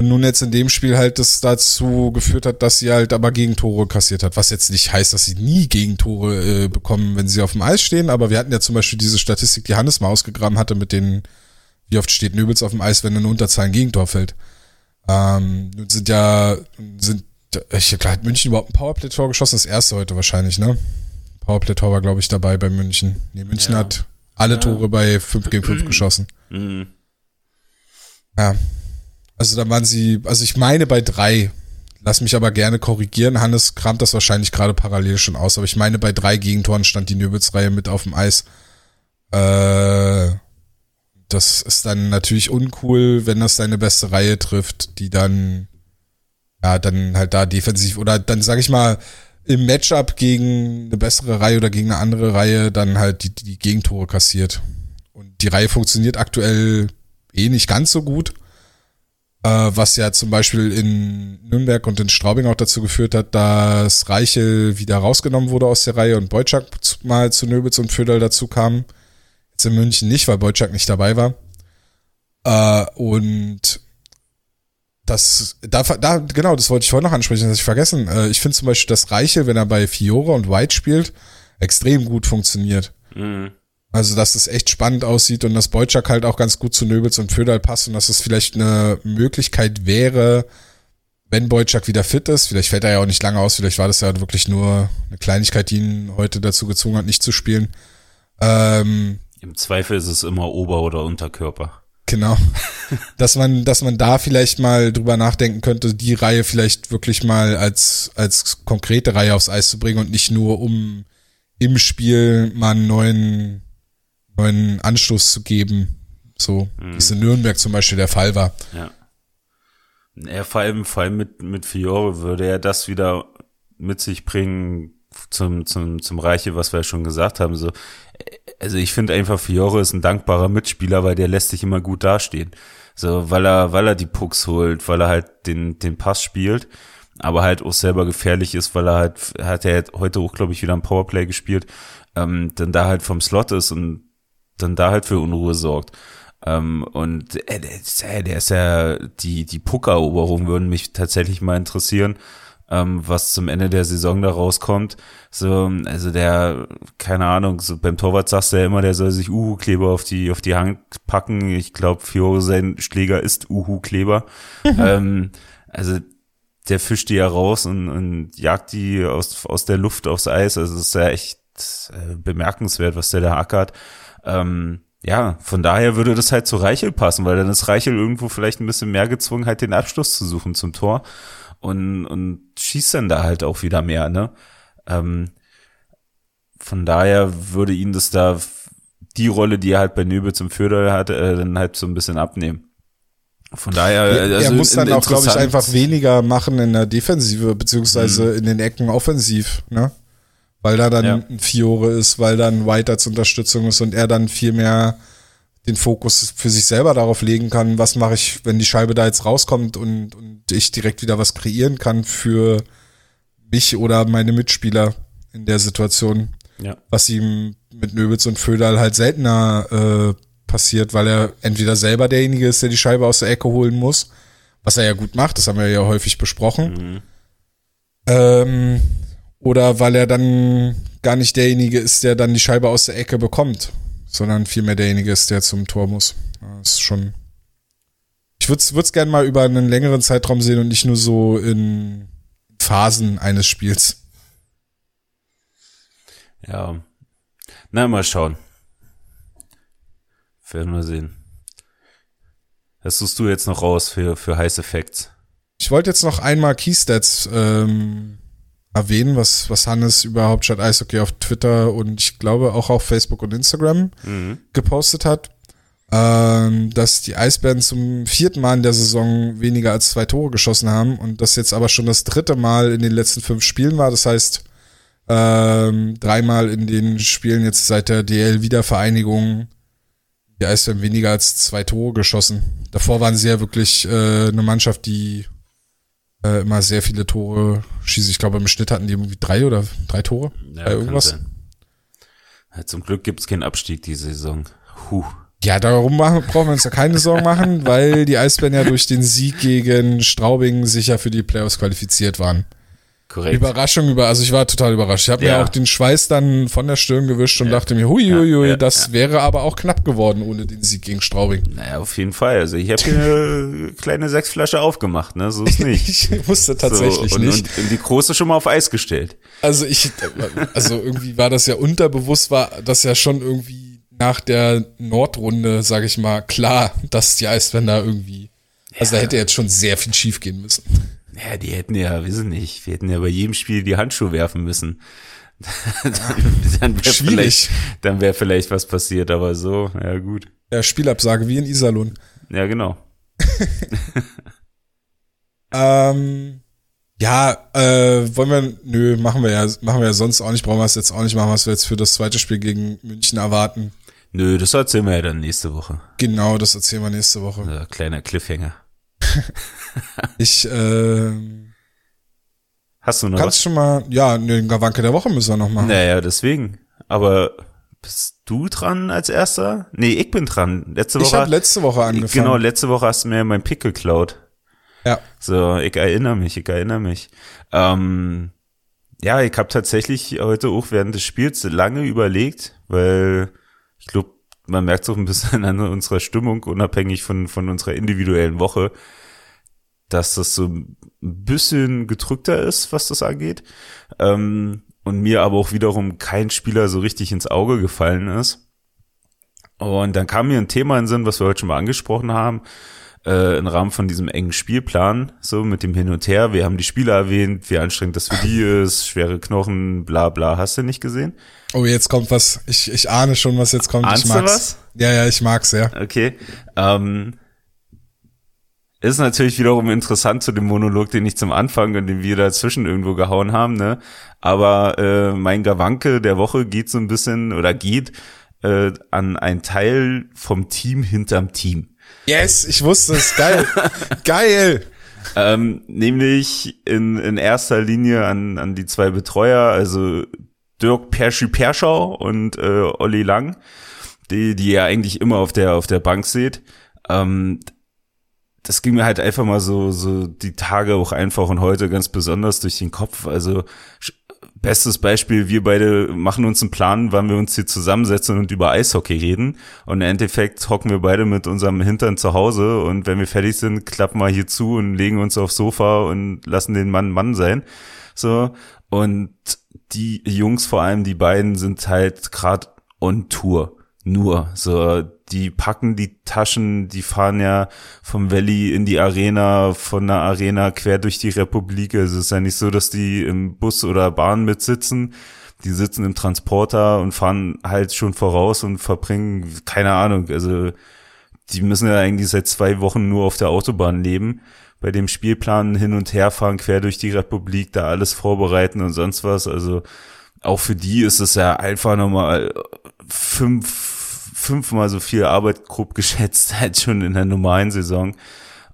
nun jetzt in dem Spiel halt das dazu geführt hat, dass sie halt aber Gegentore kassiert hat. Was jetzt nicht heißt, dass sie nie Gegentore äh, bekommen, wenn sie auf dem Eis stehen. Aber wir hatten ja zum Beispiel diese Statistik, die Hannes mal ausgegraben hatte mit den, wie oft steht Nöbels auf dem Eis, wenn eine Unterzahl ein Gegentor fällt. Ähm, nun sind ja, sind, ich klar, hat München überhaupt ein Powerplay-Tor geschossen? Das erste heute wahrscheinlich, ne? Powerplay-Tor war, glaube ich, dabei bei München. Nee, München ja. hat alle ja. Tore bei 5 gegen 5 geschossen. Mhm. Ja, also da waren sie, also ich meine bei drei. Lass mich aber gerne korrigieren. Hannes kramt das wahrscheinlich gerade parallel schon aus, aber ich meine bei drei Gegentoren stand die Nöbels-Reihe mit auf dem Eis. Äh, das ist dann natürlich uncool, wenn das deine beste Reihe trifft, die dann ja dann halt da defensiv oder dann sag ich mal im Matchup gegen eine bessere Reihe oder gegen eine andere Reihe dann halt die, die Gegentore kassiert. Und die Reihe funktioniert aktuell eh nicht ganz so gut was ja zum Beispiel in Nürnberg und in Straubing auch dazu geführt hat, dass Reichel wieder rausgenommen wurde aus der Reihe und Boyczak mal zu Nöbitz und Föderl dazu kam. Jetzt in München nicht, weil Boyczak nicht dabei war. Äh, und das, da, da, genau, das wollte ich vorhin noch ansprechen, das habe ich vergessen. Äh, ich finde zum Beispiel, dass Reichel, wenn er bei Fiore und White spielt, extrem gut funktioniert. Mhm. Also, dass es echt spannend aussieht und dass Beutschak halt auch ganz gut zu Nöbels und Föderl passt und dass es vielleicht eine Möglichkeit wäre, wenn Beutschak wieder fit ist. Vielleicht fällt er ja auch nicht lange aus, vielleicht war das ja wirklich nur eine Kleinigkeit, die ihn heute dazu gezwungen hat, nicht zu spielen. Ähm, Im Zweifel ist es immer Ober- oder Unterkörper. Genau. dass man, dass man da vielleicht mal drüber nachdenken könnte, die Reihe vielleicht wirklich mal als, als konkrete Reihe aufs Eis zu bringen und nicht nur um im Spiel mal einen neuen neuen Anstoß zu geben. So, mhm. wie es in Nürnberg zum Beispiel der Fall war. Ja. Ja, vor allem, vor allem mit, mit Fiore würde er das wieder mit sich bringen zum, zum, zum Reiche, was wir ja schon gesagt haben. So, also ich finde einfach, Fiore ist ein dankbarer Mitspieler, weil der lässt sich immer gut dastehen. So, weil er, weil er die Pucks holt, weil er halt den, den Pass spielt, aber halt auch selber gefährlich ist, weil er halt, hat er heute auch, glaube ich, wieder ein Powerplay gespielt, ähm, dann da halt vom Slot ist und dann da halt für Unruhe sorgt. Ähm, und äh, der, ist, äh, der ist ja, die, die Puckeroberung würden mich tatsächlich mal interessieren, ähm, was zum Ende der Saison da rauskommt. So, also der, keine Ahnung, so beim Torwart sagst du ja immer, der soll sich Uhu-Kleber auf die, auf die Hand packen. Ich glaube, Fiore sein Schläger ist Uhu-Kleber. ähm, also der fischt die ja raus und, und jagt die aus, aus der Luft aufs Eis. Also es ist ja echt äh, bemerkenswert, was der da ackert. Ähm, ja, von daher würde das halt zu Reichel passen, weil dann ist Reichel irgendwo vielleicht ein bisschen mehr gezwungen, halt den Abschluss zu suchen zum Tor und, und schießt dann da halt auch wieder mehr, ne? Ähm, von daher würde ihn das da die Rolle, die er halt bei Nöbe zum Förder hat, äh, dann halt so ein bisschen abnehmen. Von daher, also er muss dann auch, glaube ich, einfach weniger machen in der Defensive, beziehungsweise mhm. in den Ecken offensiv, ne? Weil da dann ja. ein Fiore ist, weil dann White als Unterstützung ist und er dann viel mehr den Fokus für sich selber darauf legen kann, was mache ich, wenn die Scheibe da jetzt rauskommt und, und ich direkt wieder was kreieren kann für mich oder meine Mitspieler in der Situation. Ja. Was ihm mit Nöbels und Föderl halt seltener äh, passiert, weil er entweder selber derjenige ist, der die Scheibe aus der Ecke holen muss, was er ja gut macht, das haben wir ja häufig besprochen. Mhm. Ähm, oder weil er dann gar nicht derjenige ist, der dann die Scheibe aus der Ecke bekommt, sondern vielmehr derjenige ist, der zum Tor muss. Das ist schon. Ich würde es gerne mal über einen längeren Zeitraum sehen und nicht nur so in Phasen eines Spiels. Ja. Na, mal schauen. Werden wir sehen. Was suchst du jetzt noch raus für, für Heiß Effects? Ich wollte jetzt noch einmal Keystats ähm, erwähnen, was, was Hannes über Hauptstadt Eishockey auf Twitter und ich glaube auch auf Facebook und Instagram mhm. gepostet hat, ähm, dass die Eisbären zum vierten Mal in der Saison weniger als zwei Tore geschossen haben und das jetzt aber schon das dritte Mal in den letzten fünf Spielen war. Das heißt, ähm, dreimal in den Spielen jetzt seit der DL-Wiedervereinigung die Eisbären weniger als zwei Tore geschossen. Davor waren sie ja wirklich äh, eine Mannschaft, die äh, immer sehr viele Tore schießen. Ich glaube, im Schnitt hatten die irgendwie drei oder drei Tore ja, bei irgendwas. Ja, zum Glück gibt's keinen Abstieg diese Saison. Huh. Ja, darum machen, brauchen wir uns ja keine Sorgen machen, weil die Eisbären ja durch den Sieg gegen Straubing sicher für die Playoffs qualifiziert waren. Korrekt. Überraschung über, also ich war total überrascht. Ich habe ja. mir auch den Schweiß dann von der Stirn gewischt und ja. dachte mir, hui, hui, hui, ja, das wäre aber auch knapp geworden ohne den Sieg gegen Straubing. Naja, auf jeden Fall. Also ich habe eine kleine Sechsflasche aufgemacht, ne? So ist nicht. ich wusste tatsächlich so, und, nicht. Und die große schon mal auf Eis gestellt. Also ich, also irgendwie war das ja unterbewusst, war das ja schon irgendwie nach der Nordrunde, sage ich mal, klar, dass die Eisbänder irgendwie, also da hätte jetzt schon sehr viel schief gehen müssen. Ja, die hätten ja, wissen nicht, wir hätten ja bei jedem Spiel die Handschuhe werfen müssen. dann, dann wäre vielleicht, dann wäre vielleicht was passiert, aber so, ja gut. Ja, Spielabsage wie in Iserlohn. Ja, genau. ähm, ja, äh, wollen wir, nö, machen wir ja, machen wir ja sonst auch nicht, brauchen wir es jetzt auch nicht machen, was wir jetzt für das zweite Spiel gegen München erwarten. Nö, das erzählen wir ja dann nächste Woche. Genau, das erzählen wir nächste Woche. Ja, kleiner Cliffhanger. ich, äh, Hast du noch Kannst was? schon mal, ja, den Gawanke der Woche müssen wir noch machen. Naja, deswegen. Aber bist du dran als erster? Nee, ich bin dran. Letzte Woche. Ich habe letzte Woche angefangen. Genau, letzte Woche hast du mir mein Pick geklaut. Ja. So, ich erinnere mich, ich erinnere mich. Ähm, ja, ich habe tatsächlich heute auch während des Spiels lange überlegt, weil ich glaube, man merkt es auch ein bisschen an unserer Stimmung, unabhängig von, von unserer individuellen Woche, dass das so ein bisschen gedrückter ist, was das angeht. Ähm, und mir aber auch wiederum kein Spieler so richtig ins Auge gefallen ist. Und dann kam mir ein Thema in den Sinn, was wir heute schon mal angesprochen haben, äh, im Rahmen von diesem engen Spielplan, so mit dem Hin und Her. Wir haben die Spieler erwähnt, wie anstrengend das für die ist, schwere Knochen, bla bla. Hast du nicht gesehen? Oh, jetzt kommt was. Ich, ich ahne schon, was jetzt kommt. Ahnst ich mag's. Du was? Ja, ja, ich mag's, ja. Okay. Ähm, ist natürlich wiederum interessant zu dem Monolog, den ich zum Anfang und den wir dazwischen irgendwo gehauen haben, ne? Aber äh, mein Gawanke der Woche geht so ein bisschen oder geht äh, an ein Teil vom Team hinterm Team. Yes, ich wusste es. Geil. Geil. Ähm, nämlich in, in erster Linie an, an die zwei Betreuer, also Dirk Perschi Perschau und äh, Olli Lang die, die ihr eigentlich immer auf der, auf der Bank seht. Ähm, das ging mir halt einfach mal so, so die Tage auch einfach und heute ganz besonders durch den Kopf. Also bestes Beispiel, wir beide machen uns einen Plan, wann wir uns hier zusammensetzen und über Eishockey reden. Und im Endeffekt hocken wir beide mit unserem Hintern zu Hause und wenn wir fertig sind, klappen wir hier zu und legen uns aufs Sofa und lassen den Mann Mann sein. So. Und die Jungs, vor allem die beiden, sind halt gerade on Tour. Nur. So, die packen die Taschen, die fahren ja vom Valley in die Arena, von der Arena quer durch die Republik. Also es ist ja nicht so, dass die im Bus oder Bahn mitsitzen. Die sitzen im Transporter und fahren halt schon voraus und verbringen, keine Ahnung, also die müssen ja eigentlich seit zwei Wochen nur auf der Autobahn leben. Bei dem Spielplan hin und her fahren, quer durch die Republik, da alles vorbereiten und sonst was. Also auch für die ist es ja einfach nochmal fünf fünfmal so viel Arbeit grob geschätzt als schon in der normalen Saison.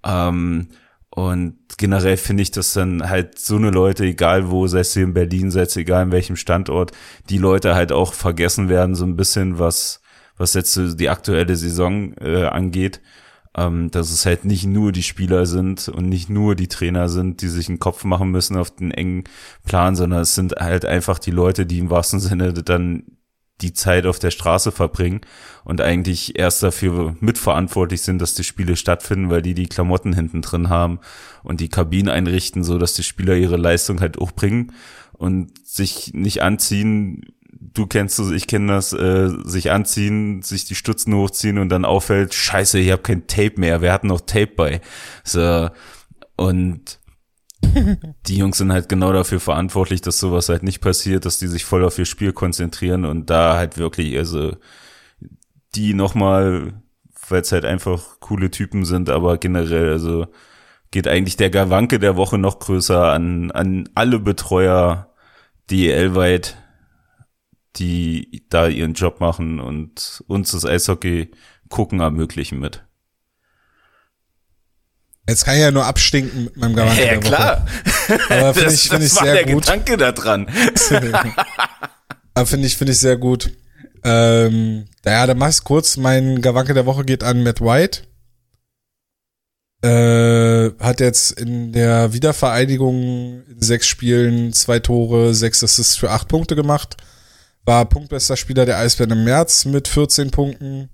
Ähm, und generell finde ich, dass dann halt so eine Leute, egal wo, sei es hier in Berlin, sei es egal in welchem Standort, die Leute halt auch vergessen werden, so ein bisschen, was, was jetzt so die aktuelle Saison äh, angeht. Ähm, dass es halt nicht nur die Spieler sind und nicht nur die Trainer sind, die sich einen Kopf machen müssen auf den engen Plan, sondern es sind halt einfach die Leute, die im wahrsten Sinne dann die Zeit auf der Straße verbringen und eigentlich erst dafür mitverantwortlich sind, dass die Spiele stattfinden, weil die die Klamotten hinten drin haben und die Kabinen einrichten, so dass die Spieler ihre Leistung halt auch bringen und sich nicht anziehen. Du kennst es, ich kenne das, äh, sich anziehen, sich die Stutzen hochziehen und dann auffällt, scheiße, ich habe kein Tape mehr, wer hat noch Tape bei? So, und die Jungs sind halt genau dafür verantwortlich, dass sowas halt nicht passiert, dass die sich voll auf ihr Spiel konzentrieren und da halt wirklich, also die nochmal, weil es halt einfach coole Typen sind, aber generell, also geht eigentlich der Gawanke der Woche noch größer an, an alle Betreuer DEL-weit, die da ihren Job machen und uns das Eishockey gucken ermöglichen mit. Jetzt kann ich ja nur abstinken mit meinem Gawanke. Ja, klar. Aber finde ich, finde ich sehr der gut. Gedanke da dran. Aber finde ich, finde ich sehr gut. Ähm, ja, dann mach ich's kurz. Mein Gawanke der Woche geht an Matt White. Äh, hat jetzt in der Wiedervereinigung in sechs Spielen zwei Tore, sechs Assists für acht Punkte gemacht. War punktbester Spieler der Eisbären im März mit 14 Punkten.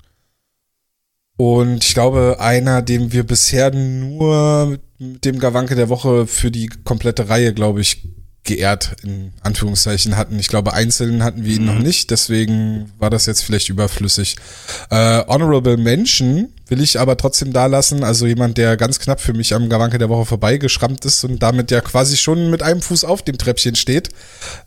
Und ich glaube, einer, den wir bisher nur mit dem Gawanke der Woche für die komplette Reihe, glaube ich, geehrt, in Anführungszeichen hatten. Ich glaube, einzeln hatten wir ihn noch nicht, deswegen war das jetzt vielleicht überflüssig. Äh, Honorable Mention will ich aber trotzdem da lassen. Also jemand, der ganz knapp für mich am Gawanke der Woche vorbeigeschrammt ist und damit ja quasi schon mit einem Fuß auf dem Treppchen steht.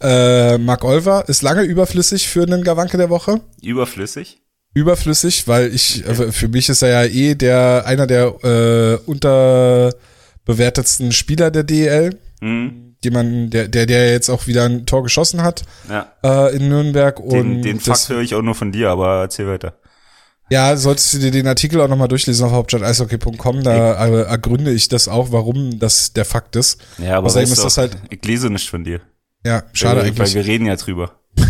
Äh, Mark Olver ist lange überflüssig für einen Gawanke der Woche. Überflüssig? Überflüssig, weil ich, okay. für mich ist er ja eh der, einer der äh, unterbewertetsten Spieler der DEL. Mhm. Jemanden, der, der, der jetzt auch wieder ein Tor geschossen hat ja. äh, in Nürnberg. Und den, den Fakt höre ich auch nur von dir, aber erzähl weiter. Ja, solltest du dir den Artikel auch nochmal durchlesen auf hauptstadt-eishockey.com, da äh, ergründe ich das auch, warum das der Fakt ist. Ja, aber Außerdem ist das halt. Ich lese nicht von dir. Ja, schade weil, eigentlich. Weil wir reden ja drüber.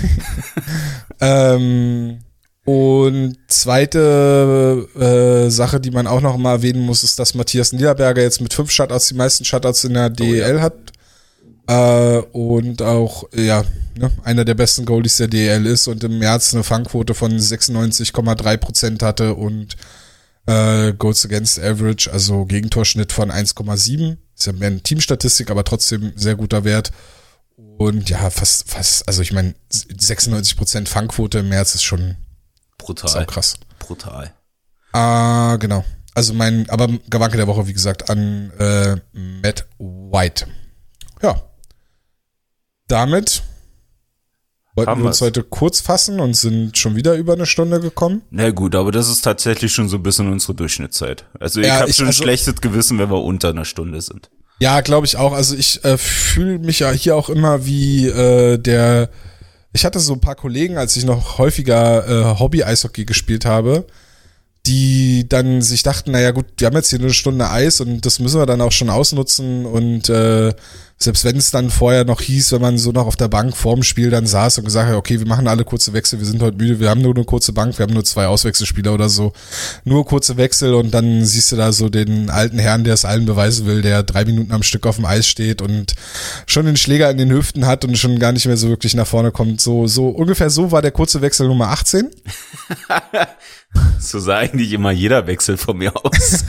ähm, und zweite äh, Sache, die man auch noch mal erwähnen muss, ist, dass Matthias Niederberger jetzt mit fünf Shutouts die meisten Shutouts in der DEL oh, ja. hat. Äh, und auch, ja, ne, einer der besten Goalies der DEL ist und im März eine Fangquote von 96,3 Prozent hatte und äh, Goals Against Average, also Gegentorschnitt von 1,7. Ist ja mehr eine Teamstatistik, aber trotzdem sehr guter Wert. Und ja, fast, fast, also ich meine, 96 Prozent Fangquote im März ist schon Brutal. Ist auch krass. Brutal. Ah, genau. Also mein, aber Gewanke der Woche, wie gesagt, an äh, Matt White. Ja. Damit wollten Haben wir uns heute kurz fassen und sind schon wieder über eine Stunde gekommen. Na gut, aber das ist tatsächlich schon so ein bisschen unsere Durchschnittszeit. Also ich ja, habe schon also, ein schlechtes Gewissen, wenn wir unter einer Stunde sind. Ja, glaube ich auch. Also ich äh, fühle mich ja hier auch immer wie äh, der ich hatte so ein paar Kollegen, als ich noch häufiger äh, Hobby-Eishockey gespielt habe, die dann sich dachten, naja gut, wir haben jetzt hier eine Stunde Eis und das müssen wir dann auch schon ausnutzen und äh, selbst wenn es dann vorher noch hieß, wenn man so noch auf der Bank vorm Spiel dann saß und gesagt hat, okay, wir machen alle kurze Wechsel, wir sind heute müde, wir haben nur eine kurze Bank, wir haben nur zwei Auswechselspieler oder so, nur kurze Wechsel und dann siehst du da so den alten Herrn, der es allen beweisen will, der drei Minuten am Stück auf dem Eis steht und schon den Schläger in den Hüften hat und schon gar nicht mehr so wirklich nach vorne kommt. So, so ungefähr so war der kurze Wechsel Nummer 18. so sah eigentlich immer jeder Wechsel von mir aus.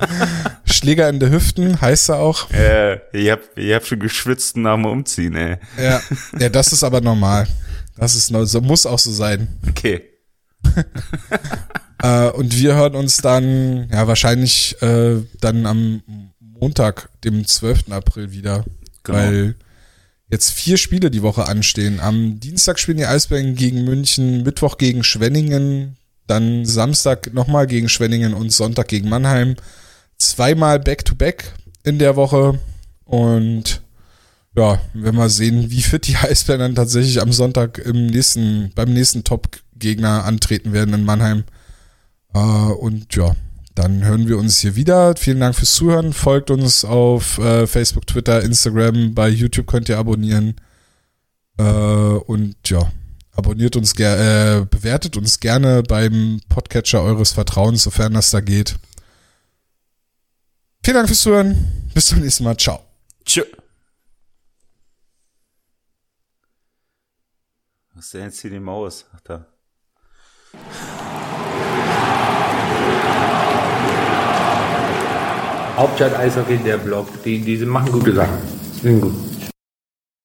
Schläger in der Hüften heißt er auch. Äh, ich hab, ich hab schon geschwitzt nach dem Umziehen, ey. Ja, ja, das ist aber normal. Das ist so muss auch so sein. Okay. äh, und wir hören uns dann, ja, wahrscheinlich äh, dann am Montag, dem 12. April wieder. Genau. Weil jetzt vier Spiele die Woche anstehen. Am Dienstag spielen die Eisbären gegen München, Mittwoch gegen Schwenningen, dann Samstag nochmal gegen Schwenningen und Sonntag gegen Mannheim. Zweimal Back-to-Back in der Woche. Und ja, wenn wir sehen, wie fit die Eisbären dann tatsächlich am Sonntag im nächsten, beim nächsten Top-Gegner antreten werden in Mannheim. Äh, und ja, dann hören wir uns hier wieder. Vielen Dank fürs Zuhören. Folgt uns auf äh, Facebook, Twitter, Instagram. Bei YouTube könnt ihr abonnieren. Äh, und ja, abonniert uns gerne, äh, bewertet uns gerne beim Podcatcher eures Vertrauens, sofern das da geht. Vielen Dank fürs Zuhören. Bis zum nächsten Mal. Ciao. Tschö. Was ist denn jetzt hier die Maus? Ach da. Hauptstadt Eishockey, der Blog, die, die machen gute Sachen. Sind gut.